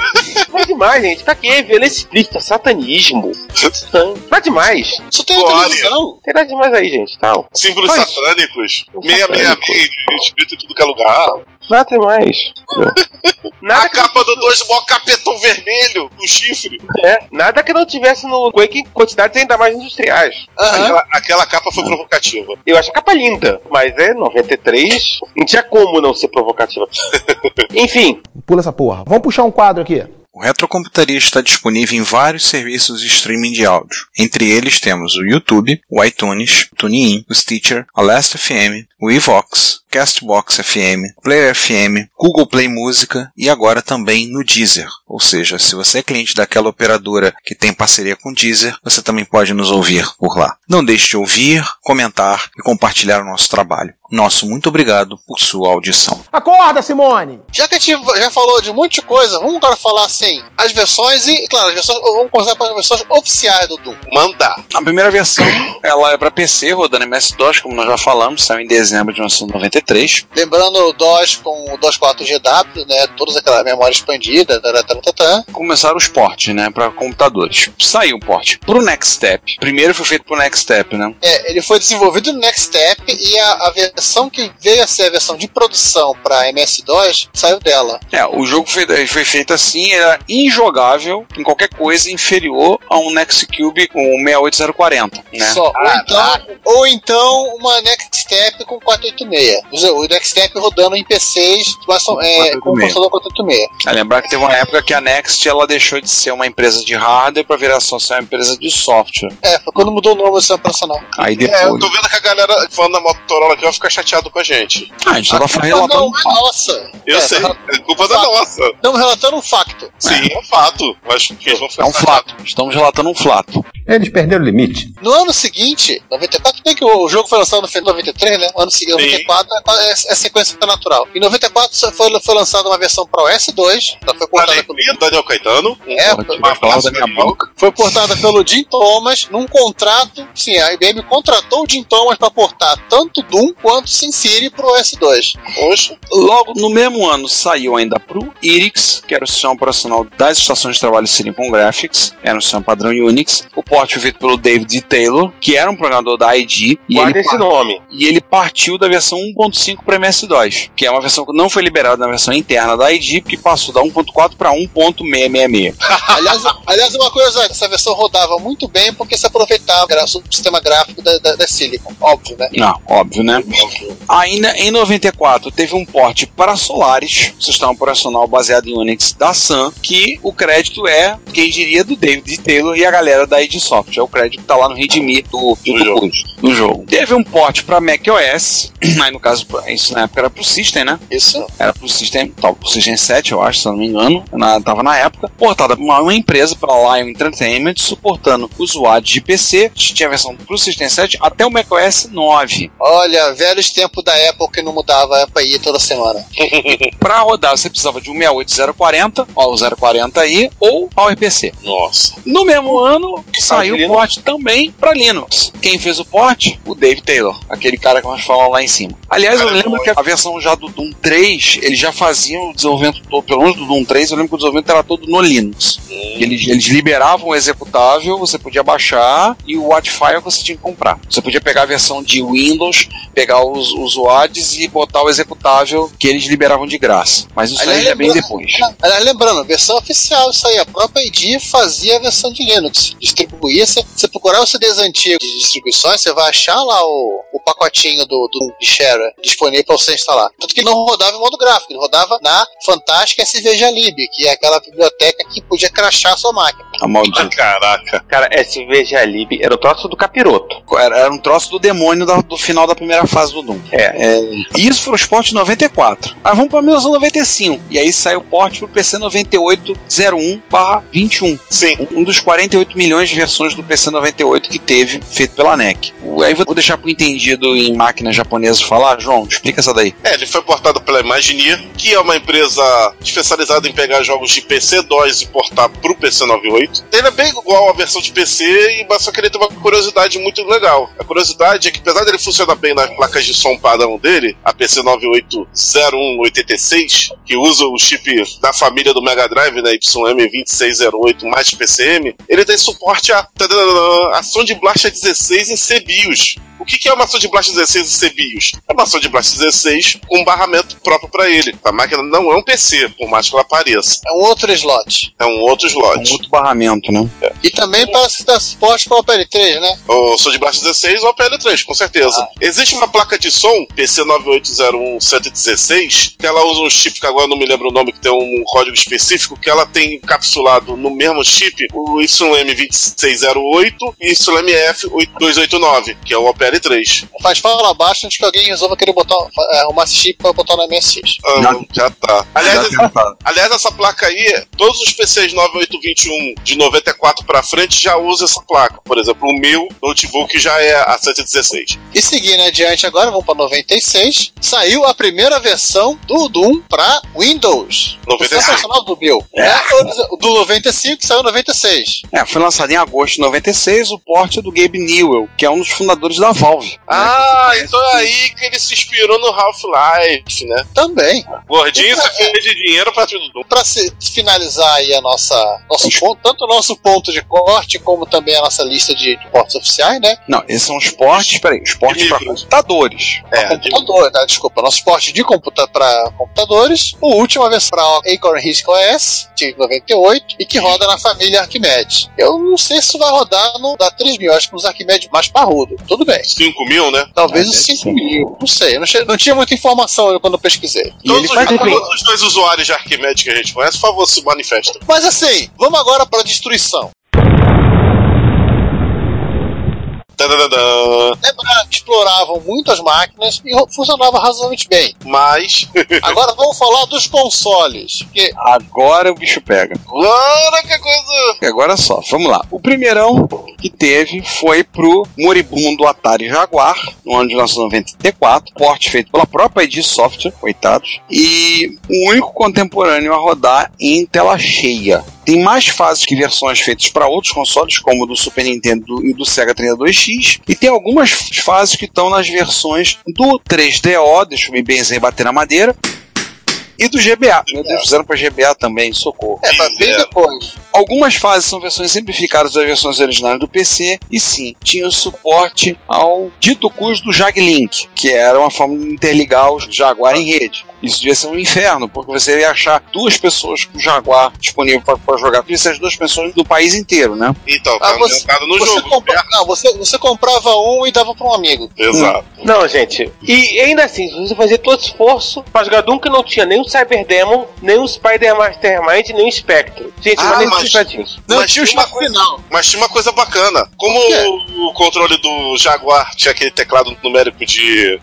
B: demais, gente. Tá aqui, violência explícita, satanismo. Nada demais.
E: Isso tem televisão.
B: Tem nada demais aí, gente. Tal.
D: Símbolos
B: Pois.
D: satânicos, 666, escrito em tudo que é lugar.
B: Nada demais. Nada
D: A
B: que,
D: capa do 2 mó capetão vermelho, o chifre.
B: é, nada que não tivesse no Quake em quantidades ainda mais industriais.
D: Aquela, aquela capa foi provocativa.
B: Eu acho a capa linda, mas é 93. Não tinha como não ser provocativa. Enfim,
F: Pula essa porra. Vamos puxar um quadro aqui.
C: O Retrocomputaria está disponível em vários serviços de streaming de áudio. Entre eles temos o YouTube, o iTunes, o TuneIn, o Stitcher, a Last FM, o Evox, Castbox FM, Player FM, Google Play Música e agora também no Deezer. Ou seja, se você é cliente daquela operadora que tem parceria com o Deezer, você também pode nos ouvir por lá. Não deixe de ouvir, comentar e compartilhar o nosso trabalho. Nosso muito obrigado por sua audição.
F: Acorda, Simone!
E: Já que a gente já falou de monte de coisa, vamos agora falar assim, as versões e, claro, as versões, vamos começar pelas versões oficiais do Doom.
D: Mandar.
C: A primeira versão, ela é para PC, rodando MS-DOS, como nós já falamos, saiu em dezembro de 1993.
E: Lembrando o DOS com o DOS 4GW, né, todas aquela memória expandida, taratata.
C: Começaram os portes, né, para computadores. Saiu o porte pro Next Step. Primeiro foi feito pro Next Step, né?
E: É, ele foi desenvolvido no Next Step e a, a versão que veio a ser a versão de produção para MS-DOS saiu dela.
C: É, o jogo foi, foi feito assim, era injogável em qualquer coisa inferior a um Nextcube com 68040, né?
E: Só. Ou então, ou então uma Next Step com 486. O Next Step rodando em PCs mas são, é, com o
C: 486.
E: processador 486.
C: É, lembrar que teve uma época que a Next ela deixou de ser uma empresa de hardware para virar só ser uma empresa de software.
E: É, foi quando mudou o nome do sistema operacional.
C: Aí
D: É, eu
C: depois.
D: tô vendo que a galera falando da Motorola aqui vai ficar chateado com a gente.
C: Ah, a gente tava
E: A culpa
C: relatando
E: não
C: um
E: é
C: fato.
E: nossa.
D: Eu
E: É,
D: sei,
E: tá-
D: é culpa da
E: Fato.
D: nossa.
E: Estamos relatando um facto.
D: Sim, é um fato. Mas que eles vão ficar
C: É um flato. Estamos relatando um flato.
G: Eles perderam o limite.
E: No ano seguinte, 94, bem que o jogo foi lançado no final de 93, né? No ano seguinte,
D: Sim.
E: 94 é, é sequência natural. Em 94 só foi, foi lançada uma versão para o S2, ela foi portada pelo
D: Daniel Caetano.
E: É,
C: vai falar da minha boca.
E: foi portada pelo Jim Thomas num contrato. Sim, a IBM contratou o Jim Thomas para portar tanto Doom quanto SimCity pro S2.
D: Poxa,
C: Logo no mesmo ano saiu ainda pro IRIX, que era o sistema operacional das estações de trabalho Silicon Graphics, era um sistema padrão Unix. O porte foi feito pelo David Taylor, que era um programador da ID, e
B: Guarda
C: ele,
B: esse nome.
C: e ele partiu da versão 1.5 para MS-DOS, que é uma versão que não foi liberada na versão interna da ID, porque passou da 1.4 para 1.666.
E: Aliás, aliás, uma coisa, essa versão rodava muito bem porque se aproveitava o sistema gráfico da, da, da Silicon, óbvio, né?
C: Não, óbvio, né? Ainda em 94 teve um porte para Solaris, sistema operacional baseado em Unix da Sun, que o crédito é, quem diria, do David Taylor e a galera da id Software. O crédito tá lá no readme do, do,
D: Do jogo.
C: do jogo. Teve um porte para macOS, aí no caso, isso na época era pro System, né?
E: Isso.
C: Era pro System, tava pro System 7, eu acho, se eu não me engano. Na, tava na época. Portada por uma, uma empresa para Lion Entertainment, suportando usuários de PC. Tinha a versão pro System 7 até o macOS 9.
E: Olha, velhos tempos da Apple que não mudava a API toda semana.
C: Para rodar, você precisava de um 68040, ó, o 040 aí, ou PowerPC.
D: nossa.
C: No mesmo ano, saiu o porte também para Linux. Quem fez o porte? O Dave Taylor, aquele cara que nós falamos lá em cima. Aliás, eu
D: Cara,
C: lembro
D: bom.
C: que a versão já do Doom 3, eles já faziam o desenvolvimento todo, pelo menos do Doom 3, eu lembro que o desenvolvimento era todo no Linux. Eles, eles liberavam o executável, você podia baixar, e o WatchFire você tinha que comprar. Você podia pegar a versão de Windows, pegar os, os WADs e botar o executável que eles liberavam de graça. Mas isso aí já é bem depois.
E: Aliás, lembrando, versão oficial, isso aí, a própria ID fazia a versão de Linux. Distribuía, se você procurar os CDs antigos de distribuições, você vai achar lá o, o pacotinho do, do de share disponível para você instalar. Tanto que ele não rodava em modo gráfico, ele rodava na fantástica SVGlib, que é aquela biblioteca que podia crachar a sua máquina.
C: A maldita.
D: Caraca.
B: Cara, SVG Lib era o troço do capiroto.
C: Era, era um troço do demônio da- do final da primeira fase do Doom.
B: É.
C: E isso foi o Sport 94. Aí vamos para 1995. E aí saiu o porte pro PC 9801/21.
D: Sim.
C: Um dos 48 milhões de versões do PC 98 que teve, feito pela NEC. O- Aí vou deixar pro entendido em máquina japonesa falar. João, explica essa daí.
D: É, ele foi portado pela Imagineer, que é uma empresa especializada em pegar jogos de PC-DOS e portar pro PC 98. Ele é bem igual à versão de PC, mas só que ele tem uma curiosidade muito legal. A curiosidade é que, apesar dele funcionar bem nas placas de som padrão dele, a PC 980186, que usa o chip da família do Mega Drive, né, YM2608 mais PCM, ele tem suporte a, a Sound Blast 16 em CBIOS. O que que é uma Sound Blast 16 em CBIOS? É uma Sound Blast 16 com um barramento próprio para ele. A máquina não é um PC, por mais que ela pareça.
E: É um outro slot.
D: É um outro
C: Um
D: slot.
C: outro barramento, né?
E: E também para dar suporte para o PL3, né?
D: O Sound Blast 16 ou o PL3, com certeza. Existe uma placa de som, PC9801116, que ela usa um chip que agora eu não me lembro o nome, que tem um código específico, que ela tem encapsulado no mesmo chip o YM2608 e YMF8289, que é o OPL L3.
E: Faz fala abaixo antes que alguém resolva querer botar, é, arrumar esse chip pra botar no MSX.
D: Ah,
C: Já-
D: já tá. Aliás,
C: Já tentaram.
D: aliás, essa placa aí, todos os PCs 9821 de 94 pra frente já usam essa placa. Por exemplo, o meu notebook já é a 116.
E: E seguindo adiante agora, vamos pra 96. Saiu a primeira versão do Doom pra Windows.
D: 95.
E: Sensacional do meu. É. o do 95 que saiu em 96.
C: É, foi lançado em agosto de 96 o porte do Gabe Newell, que é um dos fundadores da Valve.
D: Ah, então é aí que ele se inspirou no Half-Life, né?
E: Também.
D: Gordinho só fez de dinheiro pra tudo.
E: Para finalizar aí a nossa nosso ponto, tanto o nosso ponto de corte como também a nossa lista de, de portos oficiais, né?
C: Não, esses são os portes, peraí, os portes para computadores.
D: É, de-
E: Computador, tá? desculpa, nosso porte de computa para computadores. O último vez para Acorn RISC OS de 98 e que roda na família Arquimedes. Eu não sei se vai rodar no da 3000, acho que nos Arquimedes mais parrudo. Tudo bem.
D: 5 mil, né?
E: Talvez
C: Ah,
E: os
C: deve
E: 5 mil. Não sei, não, não tinha muita informação quando eu pesquisei.
C: E
D: Todos,
C: ele
D: os,
C: faz
D: todos os dois usuários de Arquimedes que a gente conhece, por favor, se manifestem.
E: Mas assim, vamos agora para a destruição. Lembra, exploravam muitas máquinas e funcionava razoavelmente bem.
D: Mas,
E: Agora vamos falar dos consoles. Porque
C: Agora o bicho pega.
D: agora que coisa.
C: E agora só, vamos lá. O primeirão que teve foi pro moribundo Atari Jaguar, no ano de 1994, porte feito pela própria ID Software, coitados, e o único contemporâneo a rodar em tela cheia. Tem mais fases que versões feitas para outros consoles, como o do Super Nintendo e do Sega 32X, e tem algumas fases que estão nas versões do 3DO, deixa eu me benzer e bater na madeira, e do GBA. Meu Deus, fizeram para GBA também, socorro.
E: é, pra bem
D: É.
E: depois.
C: Algumas fases são versões simplificadas das versões originais do PC, e sim, tinha o suporte ao dito cujo do JagLink, que era uma forma de interligar os Jaguar em rede. Isso devia ser um inferno, porque você ia achar duas pessoas com Jaguar disponível para jogar, porque ser as duas pessoas do país inteiro, né?
D: Então,
E: Ah,
D: tá
E: você-
D: no
E: Você,
D: jogo.
E: compra- não, você, você comprava um e dava para um amigo.
D: Exato.
B: Não, gente. E ainda assim, você fazia todo esforço pra jogar Doom que não tinha nem o Cyber Demon, nem o Spider Mastermind, nem o Spectro. Gente,
D: Ah,
B: mas nem
D: mas-
B: precisa disso.
E: Não
D: Mas
E: tinha
D: uma
E: chefe final.
D: Mas tinha uma coisa bacana. Como
E: O
D: o, o controle do Jaguar tinha aquele teclado numérico de.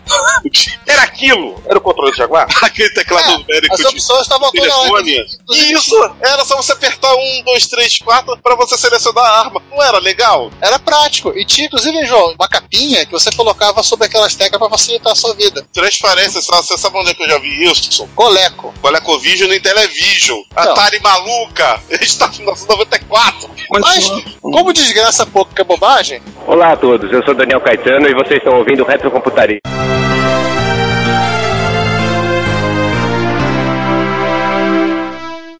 D: de-
B: Era aquilo. Era o controle do Jaguar?
D: aquele teclado
E: É,
D: numérico
E: As
D: de.
E: opções estavam.
D: Telefone.
E: Inclusive,
D: Isso! Era só você apertar um, dois, três, quatro pra você selecionar a arma. Não era legal?
E: Era prático. E tinha, inclusive, João, uma capinha que você colocava sobre aquelas teclas para facilitar a sua vida.
D: Transparência, você sabe onde é que eu já vi isso?
E: Coleco.
D: ColecoVision e Television.
E: Então.
D: Atari maluca! Está em 1994.
E: Mas, como desgraça pouco que é bobagem,
J: Olá a todos, eu sou Daniel Caetano e vocês estão ouvindo Retrocomputaria.